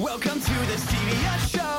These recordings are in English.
Welcome to the Stevia Show.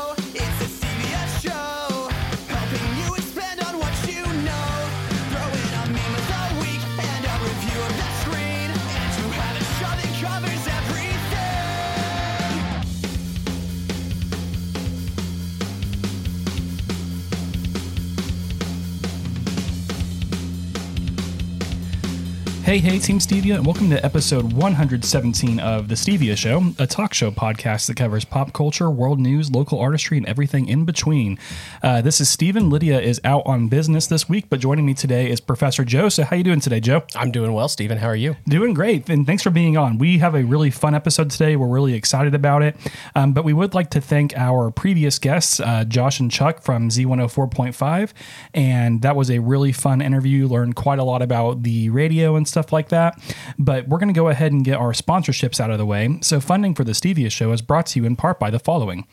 Hey, hey, Team Stevia, and welcome to episode 117 of The Stevia Show, a talk show podcast that covers pop culture, world news, local artistry, and everything in between. Uh, this is Steven. Lydia is out on business this week, but joining me today is Professor Joe. So, how you doing today, Joe? I'm doing well, Steven. How are you? Doing great, and thanks for being on. We have a really fun episode today. We're really excited about it, um, but we would like to thank our previous guests, uh, Josh and Chuck from Z104.5, and that was a really fun interview. Learned quite a lot about the radio and stuff like that. But we're going to go ahead and get our sponsorships out of the way. So, funding for the Stevia Show is brought to you in part by the following.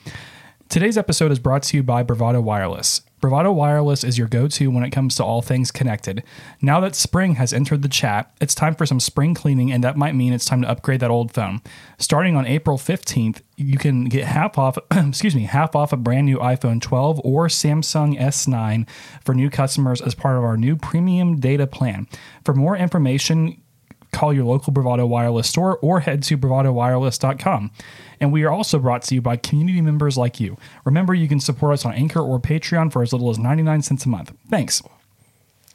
Today's episode is brought to you by Bravado Wireless. Bravado Wireless is your go to when it comes to all things connected. Now that spring has entered the chat, it's time for some spring cleaning, and that might mean it's time to upgrade that old phone. Starting on April 15th, you can get half off, excuse me, half off a brand new iPhone 12 or Samsung S9 for new customers as part of our new premium data plan. For more information, call your local Bravado Wireless store or head to bravadowireless.com. And we are also brought to you by community members like you. Remember, you can support us on Anchor or Patreon for as little as 99 cents a month. Thanks.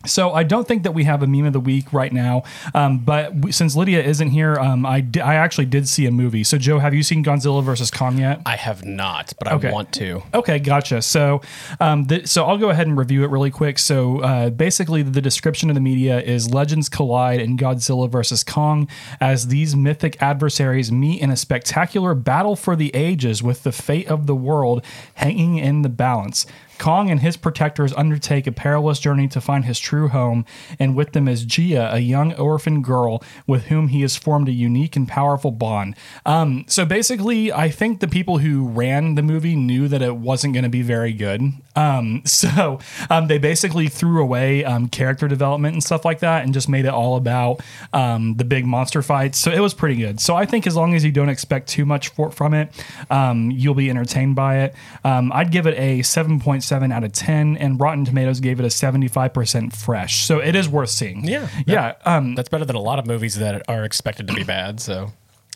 So I don't think that we have a meme of the week right now, um, but we, since Lydia isn't here, um, I, di- I actually did see a movie. So Joe, have you seen Godzilla versus Kong yet? I have not, but I want to. Okay, gotcha. So, um, the, so I'll go ahead and review it really quick. So, uh, basically, the description of the media is legends collide in Godzilla versus Kong as these mythic adversaries meet in a spectacular battle for the ages, with the fate of the world hanging in the balance. Kong and his protectors undertake a perilous journey to find his true home, and with them is Jia, a young orphan girl with whom he has formed a unique and powerful bond. Um, so basically, I think the people who ran the movie knew that it wasn't going to be very good. Um, so um, they basically threw away um, character development and stuff like that and just made it all about um, the big monster fights. So it was pretty good. So I think as long as you don't expect too much for, from it, um, you'll be entertained by it. I'd give it a 7.7 out of 10, and Rotten Tomatoes gave it a 75% fresh. So it is worth seeing. Yeah. Yeah. Um, That's better than a lot of movies that are expected to be bad. So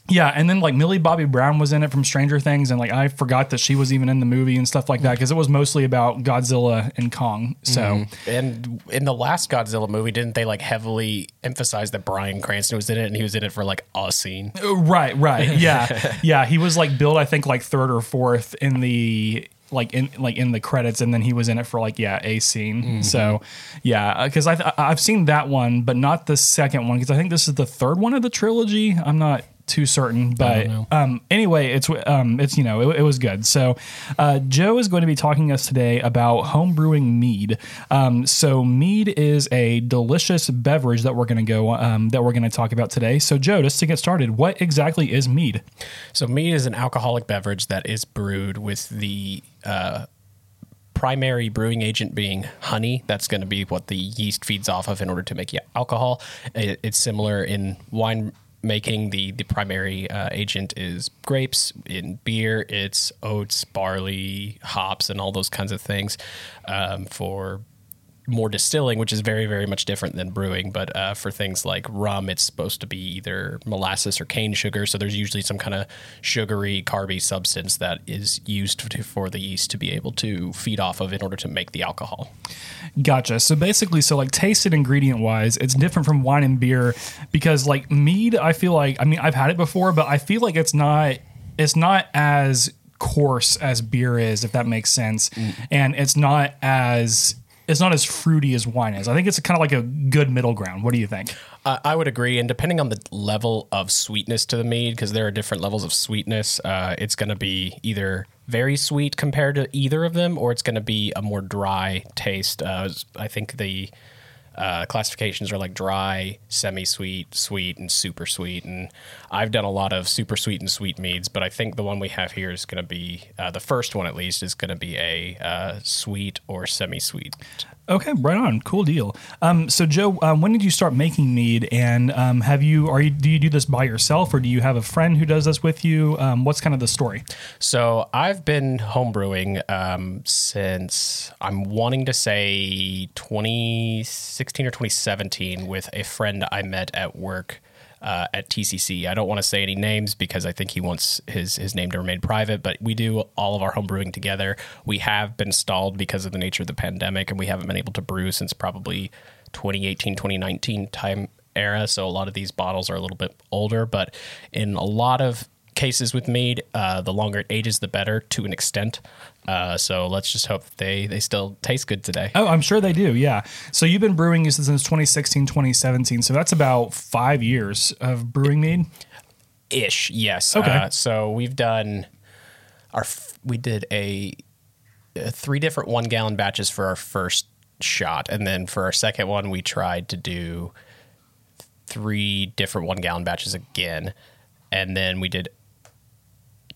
yeah, and then like Millie Bobby Brown was in it from Stranger Things, and like I forgot that she was even in the movie and stuff like that because it was mostly about Godzilla and Kong. So and in the last Godzilla movie, didn't they like heavily emphasize that Bryan Cranston was in it and he was in it for like a scene? Uh, right, right, yeah, yeah. He was like billed, I think, like third or fourth in the like in like in the credits, and then he was in it for like yeah a scene. Mm-hmm. So yeah, because I I've seen that one, but not the second one because I think this is the third one of the trilogy. I'm not too certain, but um, anyway, it's um, it's you know it, it was good. So uh, Joe is going to be talking to us today about home brewing mead. Um, so mead is a delicious beverage that we're going to go um, that we're going to talk about today. So Joe, just to get started, what exactly is mead? So mead is an alcoholic beverage that is brewed with the uh, primary brewing agent being honey. That's going to be what the yeast feeds off of in order to make alcohol. It, it's similar in wine making. The the primary uh, agent is grapes. In beer, it's oats, barley, hops, and all those kinds of things. Um, for more distilling, which is very, very much different than brewing. But uh, for things like rum, it's supposed to be either molasses or cane sugar. So there's usually some kind of sugary, carby substance that is used to, for the yeast to be able to feed off of in order to make the alcohol. Gotcha. So basically, so like taste and ingredient wise, it's different from wine and beer because like mead, I feel like I mean I've had it before, but I feel like it's not it's not as coarse as beer is, if that makes sense, and it's not as it's not as fruity as wine is. I think it's kind of like a good middle ground. What do you think? Uh, I would agree, and depending on the level of sweetness to the mead, because there are different levels of sweetness, uh, it's going to be either very sweet compared to either of them, or it's going to be a more dry taste. Uh, I think the uh, classifications are like dry, semi-sweet, sweet, and super sweet. And I've done a lot of super sweet and sweet meads, but I think the one we have here is going to be uh, the first one, at least, is going to be a uh, sweet or semi-sweet. Okay, right on. Cool deal. Um, so Joe, um, when did you start making mead, and um, have you are you do you do this by yourself, or do you have a friend who does this with you? Um, what's kind of the story? So I've been homebrewing um, since I'm wanting to say 2016 or 2017 with a friend I met at work uh, at TCC. I don't want to say any names because I think he wants his his name to remain private. But we do all of our homebrewing together. We have been stalled because of the nature of the pandemic, and we haven't been able to brew since probably 2018 2019 time era. So a lot of these bottles are a little bit older, but in a lot of cases with mead, uh, the longer it ages, the better to an extent. Uh, so let's just hope that they they still taste good today. Oh, I'm sure they do. Yeah. So you've been brewing since 2016, 2017. So that's about five years of brewing mead. Ish, yes. Okay. Uh, so we've done our we did a, uh three different one gallon batches for our first shot, and then for our second one, we tried to do three different one gallon batches again, and then we did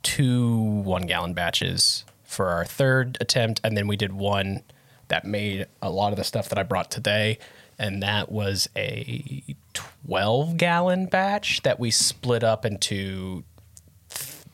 two one gallon batches for our third attempt, and then we did one that made a lot of the stuff that I brought today, and that was a 12 gallon batch that we split up into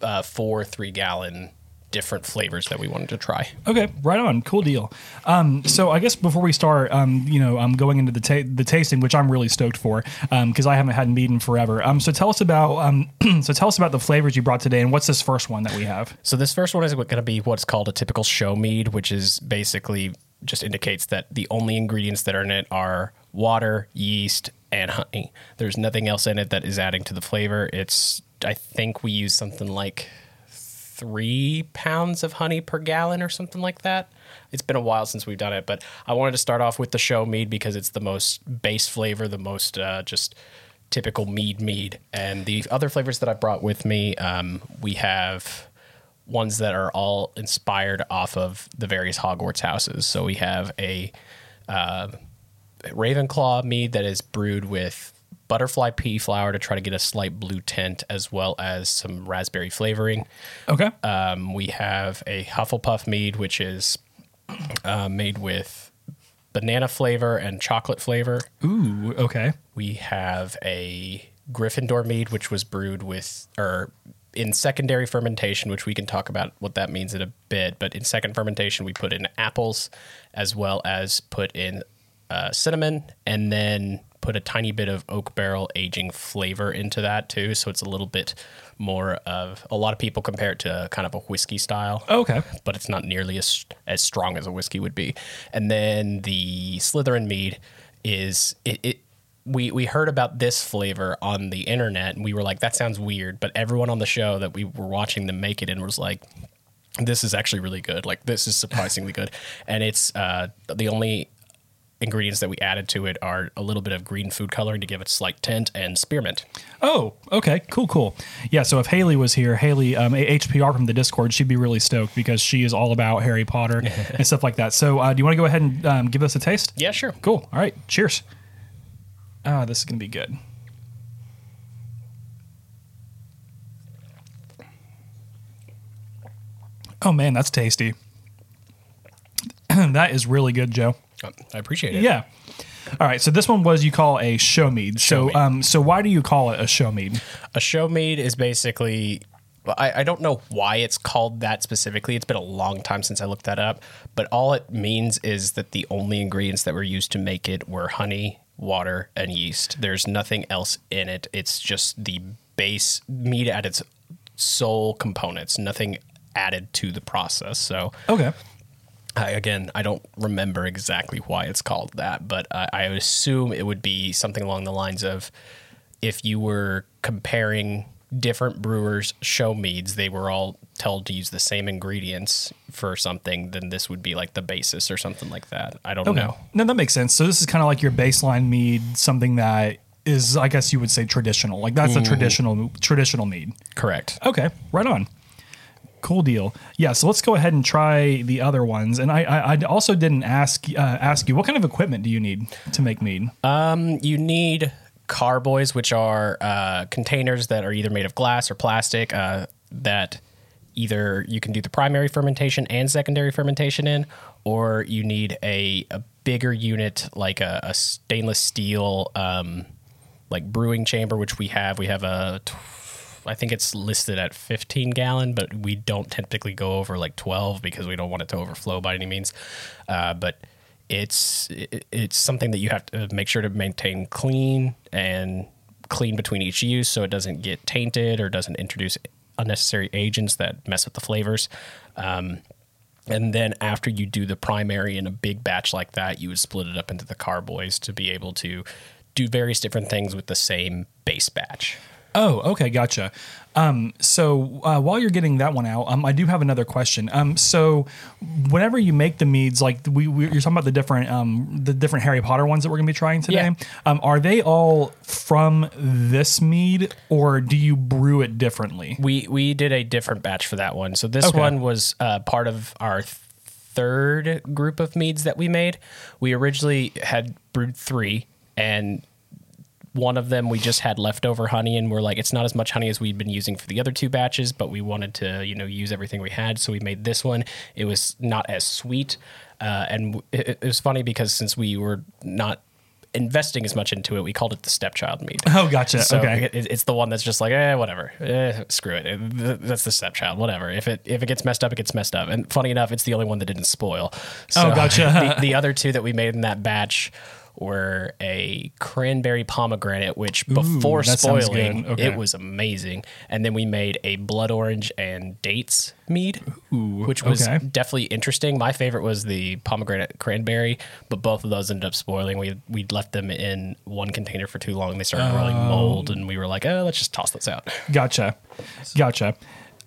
uh, four three gallon different flavors that we wanted to try. Okay, right on. Cool deal. Um, so I guess before we start, um, you know, I'm going into the ta- the tasting, which I'm really stoked for because I haven't had mead in forever. Um, so tell us about um, so tell us about the flavors you brought today, and what's this first one that we have? So this first one is going to be what's called a typical show mead, which is basically just indicates that the only ingredients that are in it are water, yeast, and honey. There's nothing else in it that is adding to the flavor. It's I think we use something like three pounds of honey per gallon or something like that. It's been a while since we've done it, but I wanted to start off with the show mead because it's the most base flavor, the most uh, just typical mead mead. And the other flavors that I brought with me, um, we have ones that are all inspired off of the various Hogwarts houses. So we have a uh, Ravenclaw mead that is brewed with butterfly pea flower to try to get a slight blue tint as well as some raspberry flavoring. Okay. Um, we have a Hufflepuff mead, which is uh, made with banana flavor and chocolate flavor. Ooh. Okay. We have a Gryffindor mead, which was brewed with or in secondary fermentation, which we can talk about what that means in a bit. But in second fermentation, we put in apples as well as put in uh, cinnamon and then put a tiny bit of oak barrel aging flavor into that too. So it's a little bit more of a lot of people compare it to kind of a whiskey style Okay. but it's not nearly as as strong as a whiskey would be. And then the Slytherin mead is it. it we, we heard about this flavor on the internet and we were like that sounds weird but everyone on the show that we were watching them make it in was like this is actually really good like this is surprisingly good and it's uh, the only ingredients that we added to it are a little bit of green food coloring to give it slight tint and spearmint Oh, okay, cool, cool. Yeah, so if Haley was here, Haley, um, HPR from the Discord, she'd be really stoked because she is all about Harry Potter and stuff like that. So, uh, do you want to go ahead and um, give us a taste? yeah sure Cool. All right. Cheers. Ah, this is gonna be good. Oh man, that's tasty. that is really good, Joe. I appreciate it Yeah. All right. So this one was you call a show mead. So, mead. um, so why do you call it a show mead? A show mead is basically. I, I don't know why it's called that specifically. It's been a long time since I looked that up. But all it means is that the only ingredients that were used to make it were honey, water, and yeast. There's nothing else in it. It's just the base mead at its sole components, nothing added to the process. So Okay. I, again, I don't remember exactly why it's called that, but I, I assume it would be something along the lines of if you were comparing different brewers' show meads, they were all told to use the same ingredients for something, then this would be like the basis or something like that. I don't Okay. know. No, that makes sense. So this is kind of like your baseline mead, something that is, I guess you would say, traditional. Like that's a mm-hmm. traditional traditional mead. Correct. Okay, right on. Cool deal. Yeah, so let's go ahead and try the other ones. And I, I, I also didn't ask uh, ask you what kind of equipment do you need to make mead? Um, You need carboys, which are uh, containers that are either made of glass or plastic uh, that either you can do the primary fermentation and secondary fermentation in, or you need a, a bigger unit, like a, a stainless steel, um, like brewing chamber, which we have. We have a, I think it's listed at 15 gallon, but we don't typically go over like 12 because we don't want it to overflow by any means. Uh, but it's it's something that you have to make sure to maintain clean and clean between each use so it doesn't get tainted or doesn't introduce unnecessary agents that mess with the flavors. Um, and then after you do the primary in a big batch like that, you would split it up into the carboys to be able to do various different things with the same base batch. Oh, okay, gotcha. Um, so uh, while you're getting that one out, um, I do have another question. Um, so whenever you make the meads, like we, we you're talking about the different um, the different Harry Potter ones that we're gonna be trying today. Yeah. Um, are they all from this mead, or do you brew it differently? We we did a different batch for that one. So this Okay. one was uh, part of our th- third group of meads that we made. We originally had brewed three, and one of them we just had leftover honey, and we're like, it's not as much honey as we'd been using for the other two batches, but we wanted to you know use everything we had, so we made this one. It was not as sweet, uh, and it, it was funny because since we were not investing as much into it, we called it the stepchild mead. Oh, gotcha. So okay. it, it's the one that's just like, eh, whatever, eh, screw it. That's the stepchild, whatever. If it if it gets messed up, it gets messed up. And funny enough, it's the only one that didn't spoil. So Oh, gotcha. the, the other two that we made in that batch were a cranberry pomegranate, which before sounds spoiling. Okay. it was amazing. And then we made a blood orange and dates mead, which was okay. definitely interesting. My favorite was the pomegranate cranberry, but both of those ended up spoiling. We we left them in one container for too long. They started growing mold, and we were like, oh, let's just toss those out. Gotcha. Gotcha.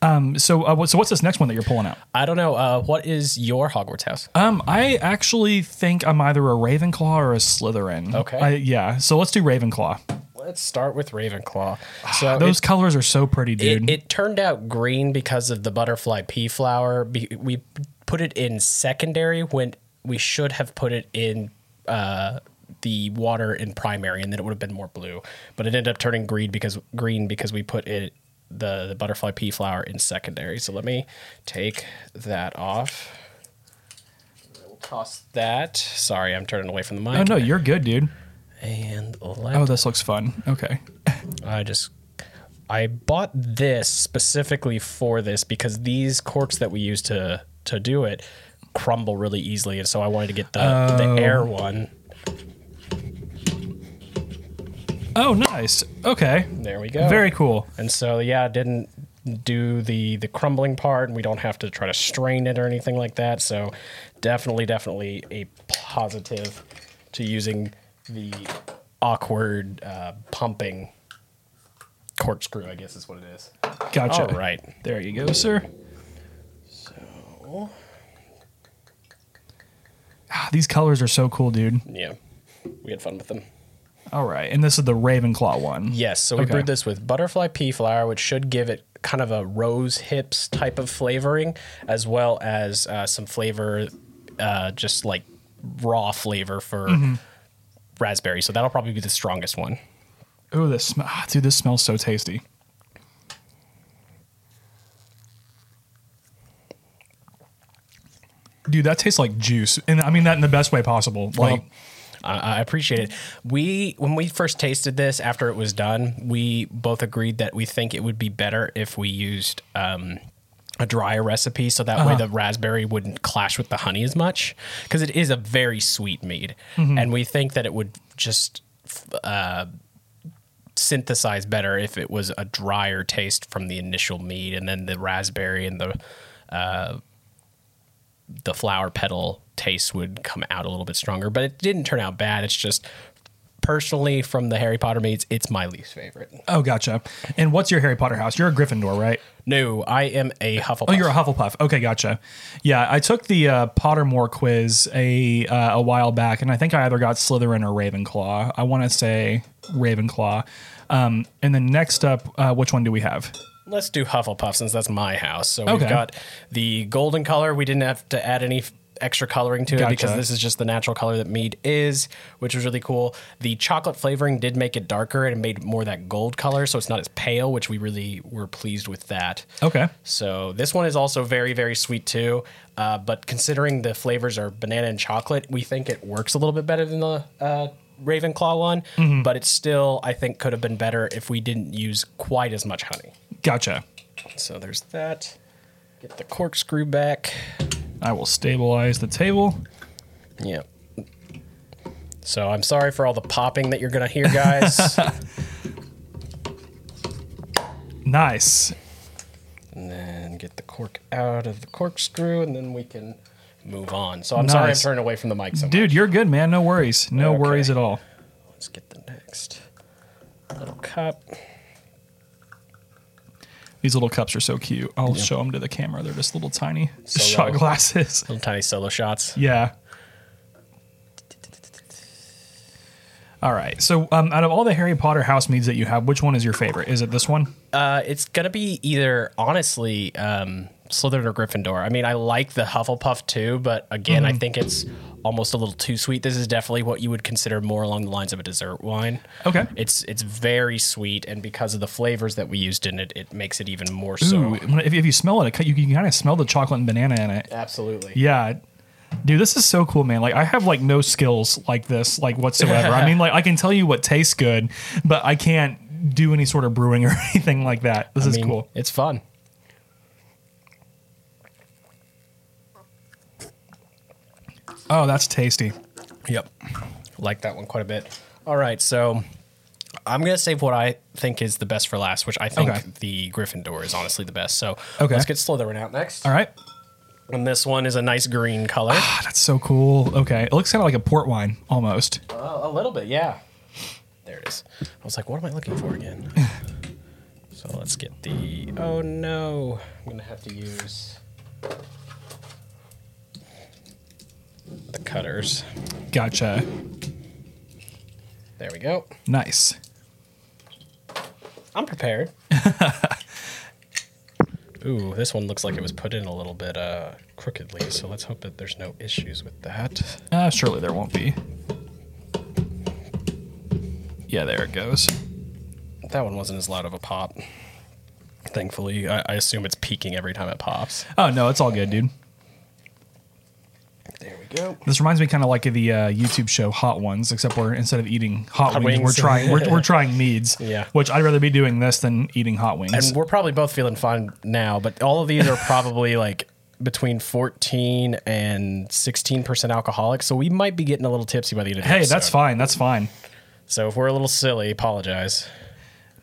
Um, so, uh, what- so what's this next one that you're pulling out? I don't know. Uh, what is your Hogwarts house? Um, I actually think I'm either a Ravenclaw or a Slytherin. Okay. I, yeah. So let's do Ravenclaw. Let's start with Ravenclaw. So Those it- colors are so pretty, dude. It, it turned out green because of the butterfly pea flower. We put it in secondary when we should have put it in uh, the water in primary, and then it would have been more blue. But it ended up turning green because green because we put it the, the butterfly pea flower in secondary. So let me take that off. We'll toss that. Sorry, I'm turning away from the mic. oh no, you're good, dude. And let Oh, this looks fun. Okay. I just I bought this specifically for this because these corks that we use to to do it crumble really easily, and so I wanted to get the the air oh. one. Oh, nice. Okay. There we go. Very cool. And so yeah, it didn't do the the crumbling part, and we don't have to try to strain it or anything like that. So definitely, definitely a positive to using the awkward uh, pumping corkscrew. I guess is what it is. Gotcha. All right. There you go, sir. Ah, these colors are so cool, dude. Yeah, we had fun with them. All right. And this is the Ravenclaw one. Yes, so we Okay. brewed this with butterfly pea flower, which should give it kind of a rose hips type of flavoring, as well as uh, some flavor, uh, just like raw flavor for raspberry. So that'll probably be the strongest one. Oh, this sm- ah, dude, this smells so tasty. Dude, that tastes like juice, and I mean that in the best way possible. Like, I I appreciate it. We when we first tasted this after it was done, we both agreed that we think it would be better if we used um, a drier recipe, so that way the raspberry wouldn't clash with the honey as much, because it is a very sweet mead, and we think that it would just uh, synthesize better if it was a drier taste from the initial mead, and then the raspberry and the uh, the flower petal taste would come out a little bit stronger, but it didn't turn out bad. It's just personally from the Harry Potter meads, it's my least favorite. oh, gotcha. And what's your Harry Potter house? You're a Gryffindor, right? No, I am a Hufflepuff. Oh, you're a Hufflepuff. Okay, gotcha. Yeah, I took the uh, Pottermore quiz a uh, a while back, and I think I either got Slytherin or Ravenclaw. I want to say Ravenclaw. Um, and then next up, uh, which one do we have? Let's do Hufflepuff since that's my house. So we've got the golden color. We didn't have to add any extra coloring to it Gotcha. because this is just the natural color that mead is, which was really cool. The chocolate flavoring did make it darker and it made more that gold color, so it's not as pale, which we really were pleased with that. Okay. So this one is also very, very sweet too. Uh, but considering the flavors are banana and chocolate, we think it works a little bit better than the uh, Ravenclaw one. Mm-hmm. But it still, I think, could have been better if we didn't use quite as much honey. Gotcha. So there's that. Get the corkscrew back. I will stabilize the table. Yeah. So I'm sorry for all the popping that you're gonna hear, guys. Nice. and then get the cork out of the corkscrew, and then we can move on. So I'm sorry I'm turning away from the mic so much. Dude, you're good, man. No worries. No Okay. worries at all. Let's get the next little cup. These little cups are so cute. I'll show them to the camera. They're just little tiny Solo. shot glasses. Little tiny solo shots. Yeah. All right. So, um, out of all the Harry Potter house meads that you have, which one is your favorite? Is it this one? Uh, it's gonna be either honestly um, Slytherin or Gryffindor. I mean, I like the Hufflepuff too, but again, I mm-hmm. think it's almost a little too sweet. This is definitely what you would consider more along the lines of a dessert wine. Okay. It's it's very sweet, and because of the flavors that we used in it, it makes it even more so. Ooh, if, if you smell it, you can kind of smell the chocolate and banana in it. Absolutely. Yeah. Dude, this is so cool, man. Like I have like no skills like this, like whatsoever. I mean, like I can tell you what tastes good, but I can't do any sort of brewing or anything like that. This I is mean, cool. It's fun. Oh, that's tasty. Yep. Like that one quite a bit. All right, so I'm gonna save what I think is the best for last, which I think Okay. the Gryffindor is honestly the best. So Okay. let's get Slytherin out next. All right. And this one is a nice green color. Ah, that's so cool. Okay. It looks kind of like a port wine almost. Uh, a little bit, yeah. There it is. I was like, what am I looking for again? so let's get the. Oh no, I'm gonna have to use the cutters. Gotcha. There we go. Nice. I'm prepared. Ooh, this one looks like it was put in a little bit uh, crookedly, so let's hope that there's no issues with that. Uh, surely there won't be. Yeah, there it goes. That one wasn't as loud of a pop. Thankfully, I, I assume it's peaking every time it pops. Oh no, it's all good, dude. Go. This reminds me kind of like of the uh, YouTube show Hot Ones, except we're instead of eating hot, Hot wings, we're trying we're, we're trying meads. Yeah. Which I'd rather be doing this than eating hot wings. And we're probably both feeling fine now, but all of these are probably like between 14 and 16% alcoholic, so we might be getting a little tipsy by the end of the hey, episode. that's fine. That's fine. So if we're a little silly, apologize.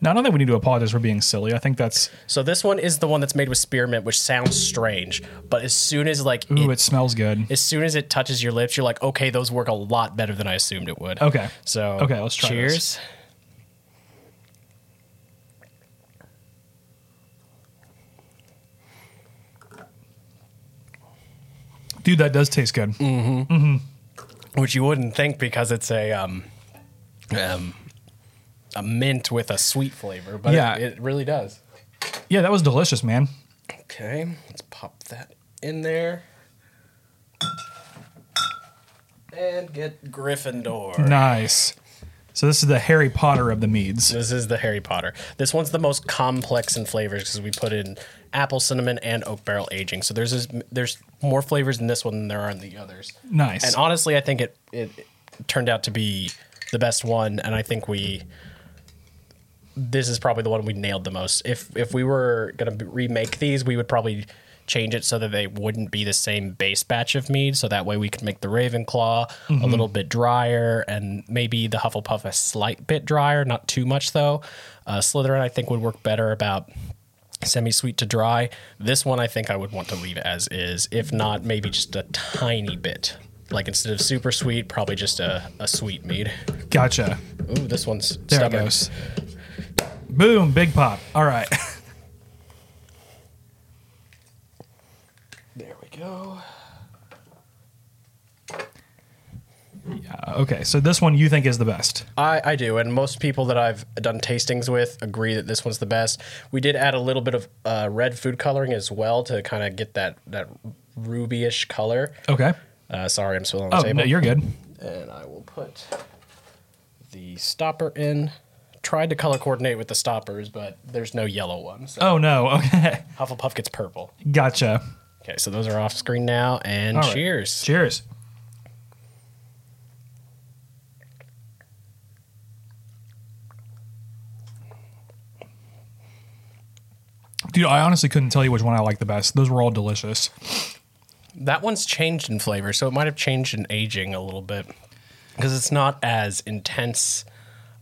No, I don't think we need to apologize for being silly. I think that's So this one is the one that's made with spearmint, which sounds strange, but as soon as like ooh, it- it smells good. as soon as it touches your lips, you're like, okay, those work a lot better than I assumed it would. Okay. So Okay, let's try Cheers. this. Dude, that does taste good. Mm. Which you wouldn't think because it's a um, um, a mint with a sweet flavor, but Yeah. it, it really does. Yeah, that was delicious, man. Okay, let's pop that in there. And get Gryffindor. Nice. So this is the Harry Potter of the meads. This is the Harry Potter. This one's the most complex in flavors because we put in apple cinnamon and oak barrel aging. So there's this, there's more flavors in this one than there are in the others. Nice. And honestly, I think it it turned out to be the best one, and I think we this is probably the one we nailed the most. If if we were gonna remake these, we would probably change it so that they wouldn't be the same base batch of mead. So that way we could make the Ravenclaw a little bit drier, and maybe the Hufflepuff a slight bit drier, not too much though. Uh, Slytherin I think would work better about semi-sweet to dry. This one I think I would want to leave as is. If not, maybe just a tiny bit. Like instead of super sweet, probably just a, a sweet mead. Gotcha. Ooh, this one's There stubborn. it goes. Boom, big pop. All right. There we go. Yeah, okay, so this one you think is the best. I, I do, and most people that I've done tastings with agree that this one's the best. We did add a little bit of uh, red food coloring as well to kind of get that that rubyish color. Okay. Uh, sorry, I'm still on the Oh, table. no, you're good. and I will put the stopper in. Tried to color coordinate with the stoppers, but there's no yellow one. So Oh no. Okay. Hufflepuff gets purple. Gotcha. Okay, so those are off screen now, and All right. cheers. Cheers. Dude, I honestly couldn't tell you which one I like the best. Those were all delicious. That one's changed in flavor, so it might have changed in aging a little bit because it's not as intense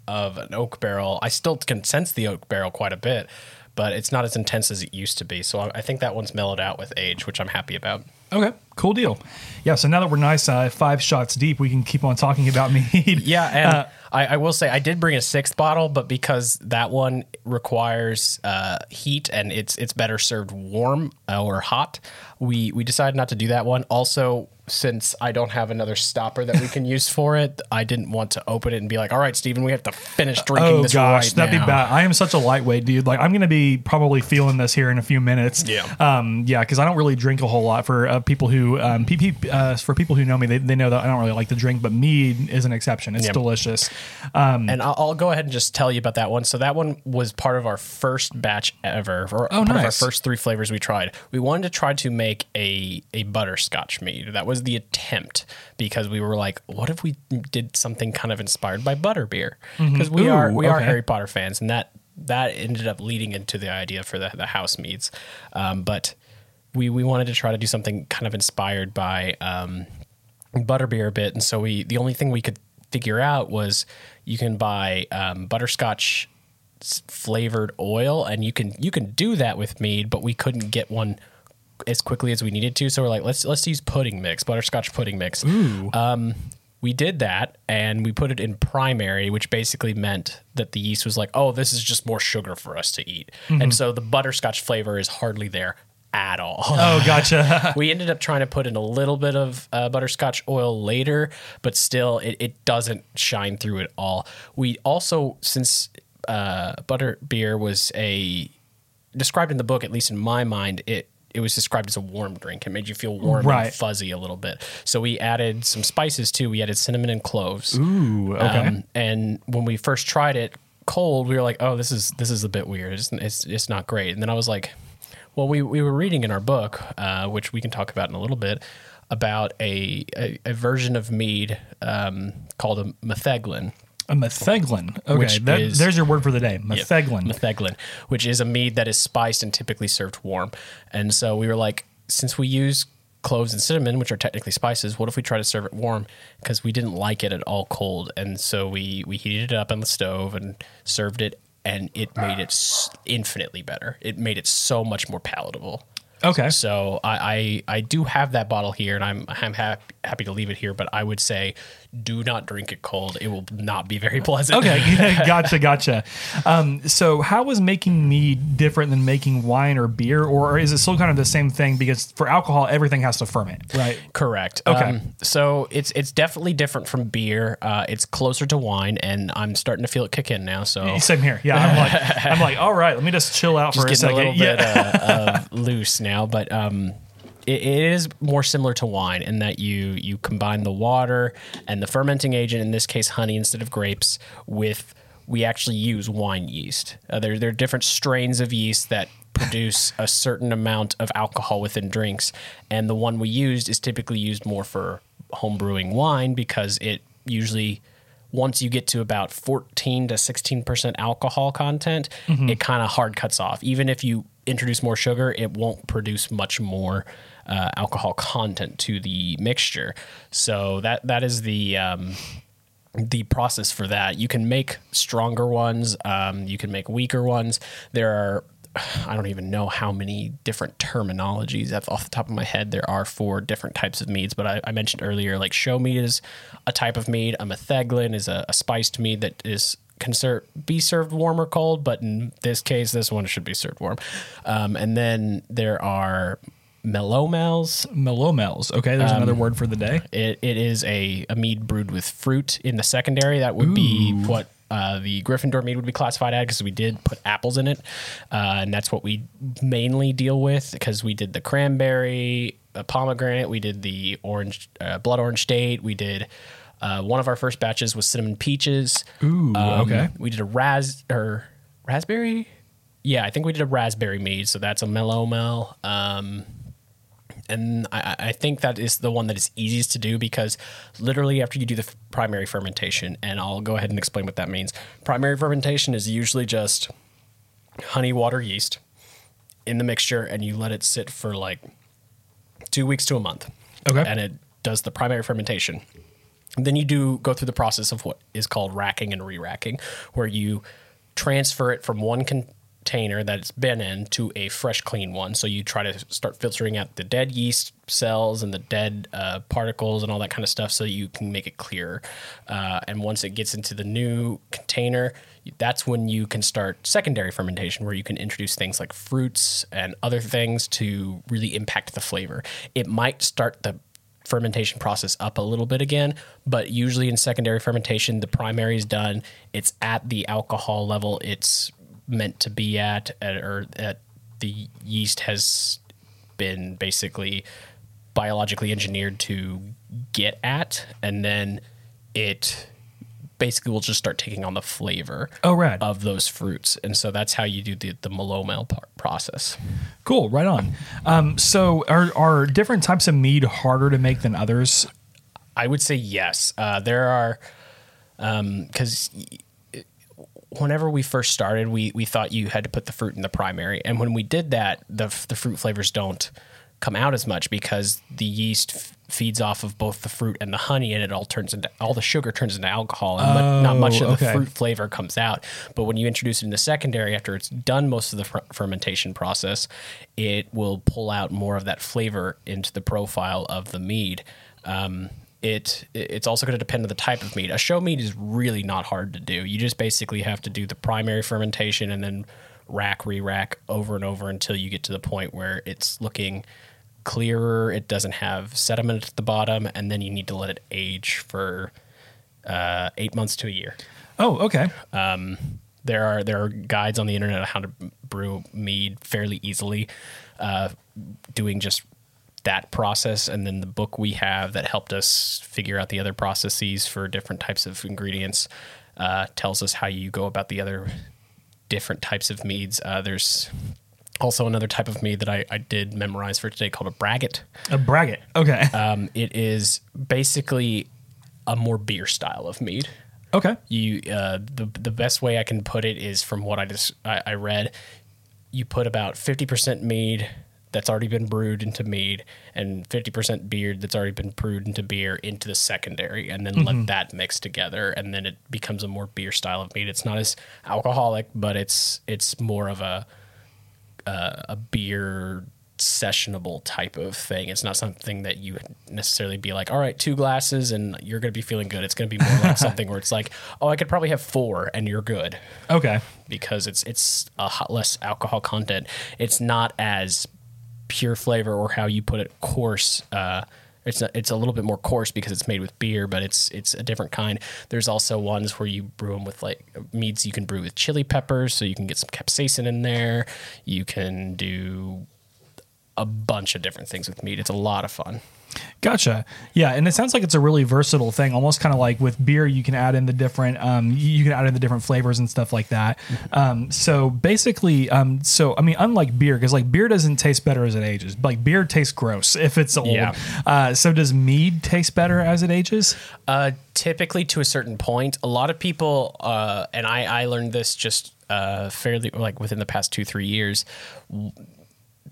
of an oak barrel. I still can sense the oak barrel quite a bit, but it's not as intense as it used to be. So I I think that one's mellowed out with age, which I'm happy about. Okay, cool deal. Yeah, so now that we're nice uh, five shots deep, we can keep on talking about mead. Yeah, and Uh, I, I will say I did bring a sixth bottle, but because that one requires uh, heat and it's it's better served warm uh, or hot, we we decided not to do that one. Also, since I don't have another stopper that we can use for it, I didn't want to open it and be like, "All right, Steven, we have to finish drinking Oh this gosh, right that'd now." be bad. I am such a lightweight dude. Like I'm gonna be probably feeling this here in a few minutes. Yeah. Um. Yeah, because I don't really drink a whole lot. For uh, people who um, PP, uh, for people who know me, they, they know that I don't really like the drink. But mead is an exception. It's Yeah. delicious. And I'll, I'll go ahead and just tell you about that one. So that one was part of our first batch ever, or Oh, part of our nice. first three flavors we tried. We wanted to try to make a a butterscotch mead. That was the attempt because we were like, what if we did something kind of inspired by butterbeer? Because we are Mm-hmm. Ooh, we are okay. Harry Potter fans, and that that ended up leading into the idea for the the house meads. Um, but we we wanted to try to do something kind of inspired by. Um, butterbeer a bit, and so we the only thing we could figure out was you can buy um, butterscotch flavored oil, and you can you can do that with mead, but we couldn't get one as quickly as we needed to. So we're like, let's let's use pudding mix, butterscotch pudding mix. Um, we did that, and we put it in primary, which basically meant that the yeast was like, oh, this is just more sugar for us to eat, and so the butterscotch flavor is hardly there at all. Oh, gotcha. we ended up trying to put in a little bit of uh, butterscotch oil later, but still, it, it doesn't shine through at all. We also, since uh, butter beer was a described in the book, at least in my mind, it it was described as a warm drink. It made you feel warm Right. and fuzzy a little bit. So we added some spices too. We added cinnamon and cloves. Ooh. Okay. Um, and when we first tried it cold, we were like, "Oh, this is this is a bit weird. It's it's, it's not great." And then I was like, "Well, we we were reading in our book, uh, which we can talk about in a little bit, about a a, a version of mead um, called a metheglin." a metheglin. Okay. Which that- is- there's your word for the day. Metheglin. Metheglin, which is a mead that is spiced and typically served warm. And so we were like, since we use cloves and cinnamon, which are technically spices, what if we try to serve it warm? Because we didn't like it at all cold. And so we, we heated it up on the stove and served it, and it made it infinitely better. It made it so much more palatable. Okay. So I, I, I do have that bottle here, and I'm I'm happy happy to leave it here. But I would say, do not drink it cold. It will not be very pleasant. Okay, gotcha, gotcha. Um, so, how is making mead different than making wine or beer, or is it still kind of the same thing? Because for alcohol, everything has to ferment, right? Correct. Okay. Um, so it's it's definitely different from beer. Uh, it's closer to wine, and I'm starting to feel it kick in now. So Same here. Yeah, I'm like, I'm like, all right, let me just chill out for a getting a second. little yeah. bit uh, of loose now, but um, it, it is more similar to wine in that you you combine the water and the fermenting agent, in this case honey instead of grapes, with we actually use wine yeast. Uh, there there are different strains of yeast that produce a certain amount of alcohol within drinks, and the one we used is typically used more for home brewing wine because it usually once you get to about 14 to 16% alcohol content, it kind of hard cuts off. Even if you introduce more sugar, it won't produce much more uh, alcohol content to the mixture. So that that is the um, the process for that. You can make stronger ones. Um, you can make weaker ones. There are I don't even know how many different terminologies off the top of my head there are for different types of meads. But I, I mentioned earlier, like show mead is a type of mead. A metheglin is a, a spiced mead that is can ser- be served warm or cold. But in this case, this one should be served warm. Um, and then there are melomels. Melomels. Okay, there's Um, another word for the day. It, it is a, a mead brewed with fruit in the secondary. That would be what uh, the Gryffindor mead would be classified as because we did put apples in it. Uh, and that's what we mainly deal with because we did the cranberry pomegranate. We did the orange, uh, blood orange date, We did uh, one of our first batches was cinnamon peaches. Ooh, okay. We did a ras or raspberry. Yeah, I think we did a raspberry mead. So that's a melomel. Um, and I, I think that is the one that is easiest to do because literally after you do the f- primary fermentation, and I'll go ahead and explain what that means. Primary fermentation is usually just honey, water, yeast in the mixture, and you let it sit for like two weeks to a month. Okay. And it does the primary fermentation. Then you do go through the process of what is called racking and re-racking, where you transfer it from one container that it's been in to a fresh, clean one. So you try to start filtering out the dead yeast cells and the dead uh, particles and all that kind of stuff, so you can make it clearer. Uh, and once it gets into the new container, that's when you can start secondary fermentation, where you can introduce things like fruits and other things to really impact the flavor. It might start the fermentation process up a little bit again, but usually in secondary fermentation, the primary is done. It's at the alcohol level it's meant to be at, at or the yeast has been basically biologically engineered to get at, and then it basically will just start taking on the flavor Oh, rad. of those fruits. And so that's how you do the, the melomel process. Cool, right on. Um, so, are are different types of mead harder to make than others? I would say yes. Uh, there are because whenever we first started, we we thought you had to put the fruit in the primary, and when we did that, the the fruit flavors don't come out as much because the yeast feeds off of both the fruit and the honey, and it all turns into all the sugar turns into alcohol, and mu- not much of the okay. fruit flavor comes out. But when you introduce it in the secondary, after it's done most of the fer- fermentation process, it will pull out more of that flavor into the profile of the mead. Um, it it's also going to depend on the type of mead. A show mead is really not hard to do. You just basically have to do the primary fermentation and then rack, re-rack over and over until you get to the point where it's looking clearer. It doesn't have sediment at the bottom, and then you need to let it age for uh, eight months to a year. Oh, okay. There are there are guides on the internet on how to brew mead fairly easily, uh, doing just that process, and then the book we have that helped us figure out the other processes for different types of ingredients uh, tells us how you go about the other different types of meads. Uh, there's also another type of mead that I, I did memorize for today called a braggot. A braggot. Okay. Um, it is basically a more beer style of mead okay. you uh, the the best way I can put it is from what I just I, I read. You put about fifty percent mead that's already been brewed into mead, and fifty percent beer that's already been brewed into beer into the secondary, and then let that mix together, and then it becomes a more beer style of mead. It's not as alcoholic, but it's it's more of a uh, a beer sessionable type of thing. It's not something that you necessarily be like, all right, two glasses and you're going to be feeling good. It's going to be more like something where it's like, oh, I could probably have four and you're good Okay. because it's it's a hot, less alcohol content. It's not as pure flavor or how you put it coarse. Uh, it's a, it's a little bit more coarse because it's made with beer, but it's it's a different kind. There's also ones where you brew them with like meads you can brew with chili peppers, so you can get some capsaicin in there. You can do a bunch of different things with mead. It's a lot of fun. Gotcha. Yeah, and it sounds like it's a really versatile thing. Almost kind of like with beer, you can add in the different, um, you can add in the different flavors and stuff like that. Um, so basically, um, so I mean, unlike beer, because like beer doesn't taste better as it ages. Like beer tastes gross if it's old. Yeah. Uh, so does mead taste better as it ages? Uh, typically, to a certain point, a lot of people, uh, and I, I learned this just uh, fairly like within the past two three years.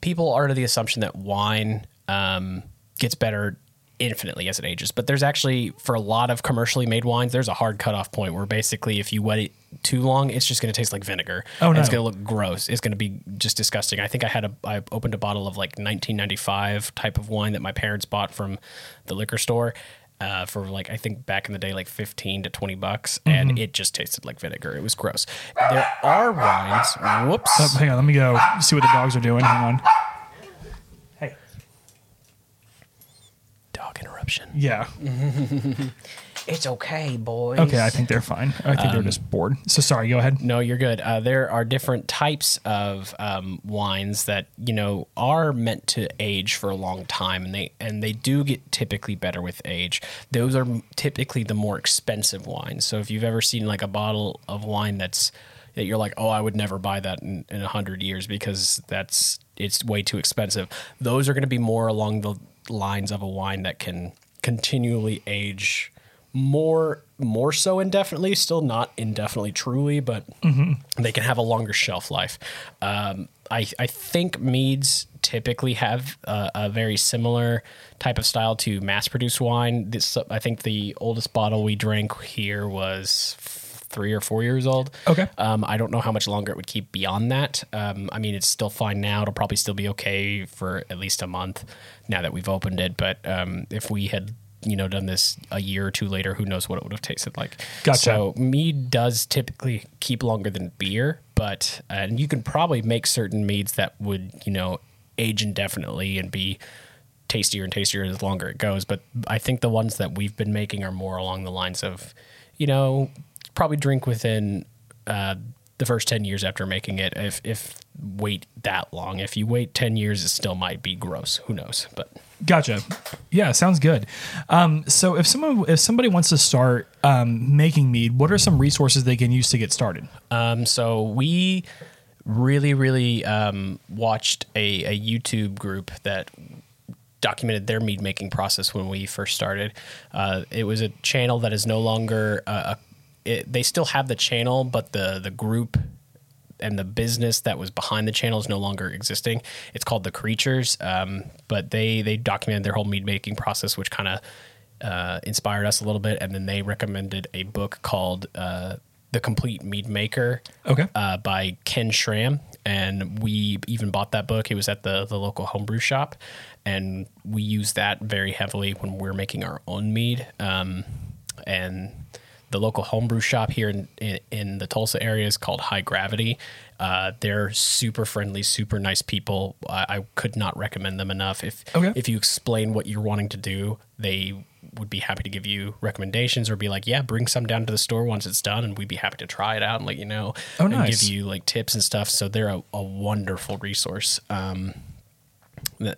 People are to the assumption that wine um, gets better infinitely as it ages, but there's actually for a lot of commercially made wines, there's a hard cutoff point where basically if you wet it too long, it's just going to taste like vinegar. Oh, and It's going to look gross. It's going to be just disgusting. I think I had a I opened a bottle of like 1995 type of wine that my parents bought from the liquor store. Uh, for like I think back in the day, like fifteen to twenty bucks, Mm-hmm. and it just tasted like vinegar. It was gross. There are wines. Whoops. Oh, hang on, let me go see what the dogs are doing. Hang on. Hey. Dog interruption. Yeah. It's okay, boys. Okay, I think they're fine. I think they're just bored. So sorry, go ahead. No, you're good. Uh, there are different types of um, wines that you know are meant to age for a long time, and they and they do get typically better with age. Those are typically the more expensive wines. So if you've ever seen like a bottle of wine that's that you're like, oh, I would never buy that in in a hundred years because that's it's way too expensive. Those are going to be more along the lines of a wine that can continually age more more so indefinitely still not indefinitely truly but they can have a longer shelf life um, I, I think meads typically have a, a very similar type of style to mass produced wine this i think the oldest bottle we drank here was three or four years old Okay. um, I don't know how much longer it would keep beyond that. Um, I mean, it's still fine now. It'll probably still be okay for at least a month now that we've opened it. But um, if we had, you know, done this a year or two later, who knows what it would have tasted like. Gotcha. So mead does typically keep longer than beer, but and you can probably make certain meads that would, you know, age indefinitely and be tastier and tastier as longer it goes. But I think the ones that we've been making are more along the lines of, you know, probably drink within uh, the first 10 years after making it. If, if wait that long, if you wait 10 years, it still might be gross. Who knows? But Gotcha. Yeah, sounds good. Um, so if someone if somebody wants to start um, making mead, what are some resources they can use to get started? Um, so we really, really um, watched a, a YouTube group that documented their mead making process when we first started. Uh, it was a channel that is no longer. Uh, a, it, they still have the channel, but the the group and the business that was behind the channel is no longer existing. It's called the Creatures, um, but they they documented their whole mead making process, which kind of uh, inspired us a little bit. And then they recommended a book called uh, The Complete Mead Maker, Okay. uh, by Ken Schramm. And we even bought that book. It was at the the local homebrew shop, and we use that very heavily when we're making our own mead. Um, and the local homebrew shop here in, in, in the Tulsa area is called High Gravity. Uh, they're super friendly, super nice people. I, I could not recommend them enough. If Okay. if you explain what you're wanting to do, they would be happy to give you recommendations or be like, yeah, bring some down to the store once it's done, and we'd be happy to try it out and let you know Oh, and nice. give you like tips and stuff. So they're a, a wonderful resource. Um,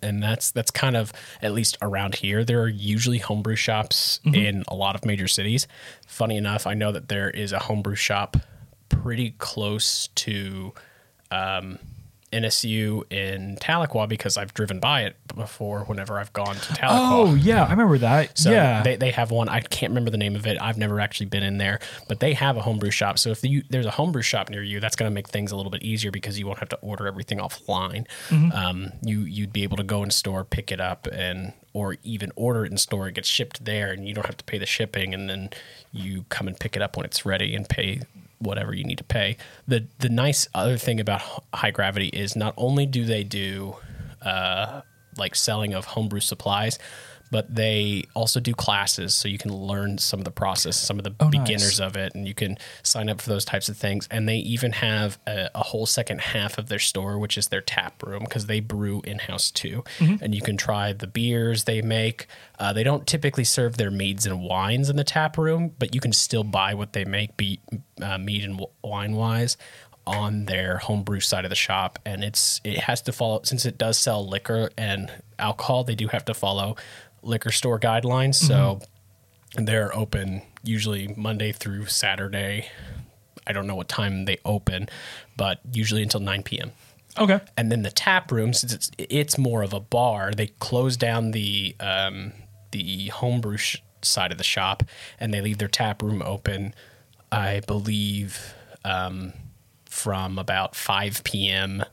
and that's that's kind of at least around here. There are usually homebrew shops in a lot of major cities. Funny enough, I know that there is a homebrew shop pretty close to um, NSU in Tahlequah because I've driven by it before whenever I've gone to Tahlequah. Oh yeah, I remember that. So yeah. they, they have one. I can't remember the name of it. I've never actually been in there, but they have a homebrew shop. So if you, there's a homebrew shop near you, that's going to make things a little bit easier because you won't have to order everything offline. Um, you you'd be able to go in store, pick it up, and or even order it in store. It gets shipped there, and you don't have to pay the shipping, and then you come and pick it up when it's ready and pay whatever you need to pay. The the nice other thing about High Gravity is not only do they do uh, like selling of homebrew supplies, but they also do classes so you can learn some of the process, some of the Oh, nice. beginners of it, and you can sign up for those types of things. And they even have a, a whole second half of their store, which is their tap room, because they brew in house too. Mm-hmm. And you can try the beers they make. Uh, they don't typically serve their meads and wines in the tap room, but you can still buy what they make, be uh, mead and wine wise on their homebrew side of the shop and it's it has to follow since it does sell liquor and alcohol they do have to follow liquor store guidelines. So they're open usually monday through saturday. I don't know what time they open but usually until 9 p.m okay. and then the tap room since it's it's more of a bar they close down the um, the homebrew sh- side of the shop and they leave their tap room open i believe um, from about 5 p.m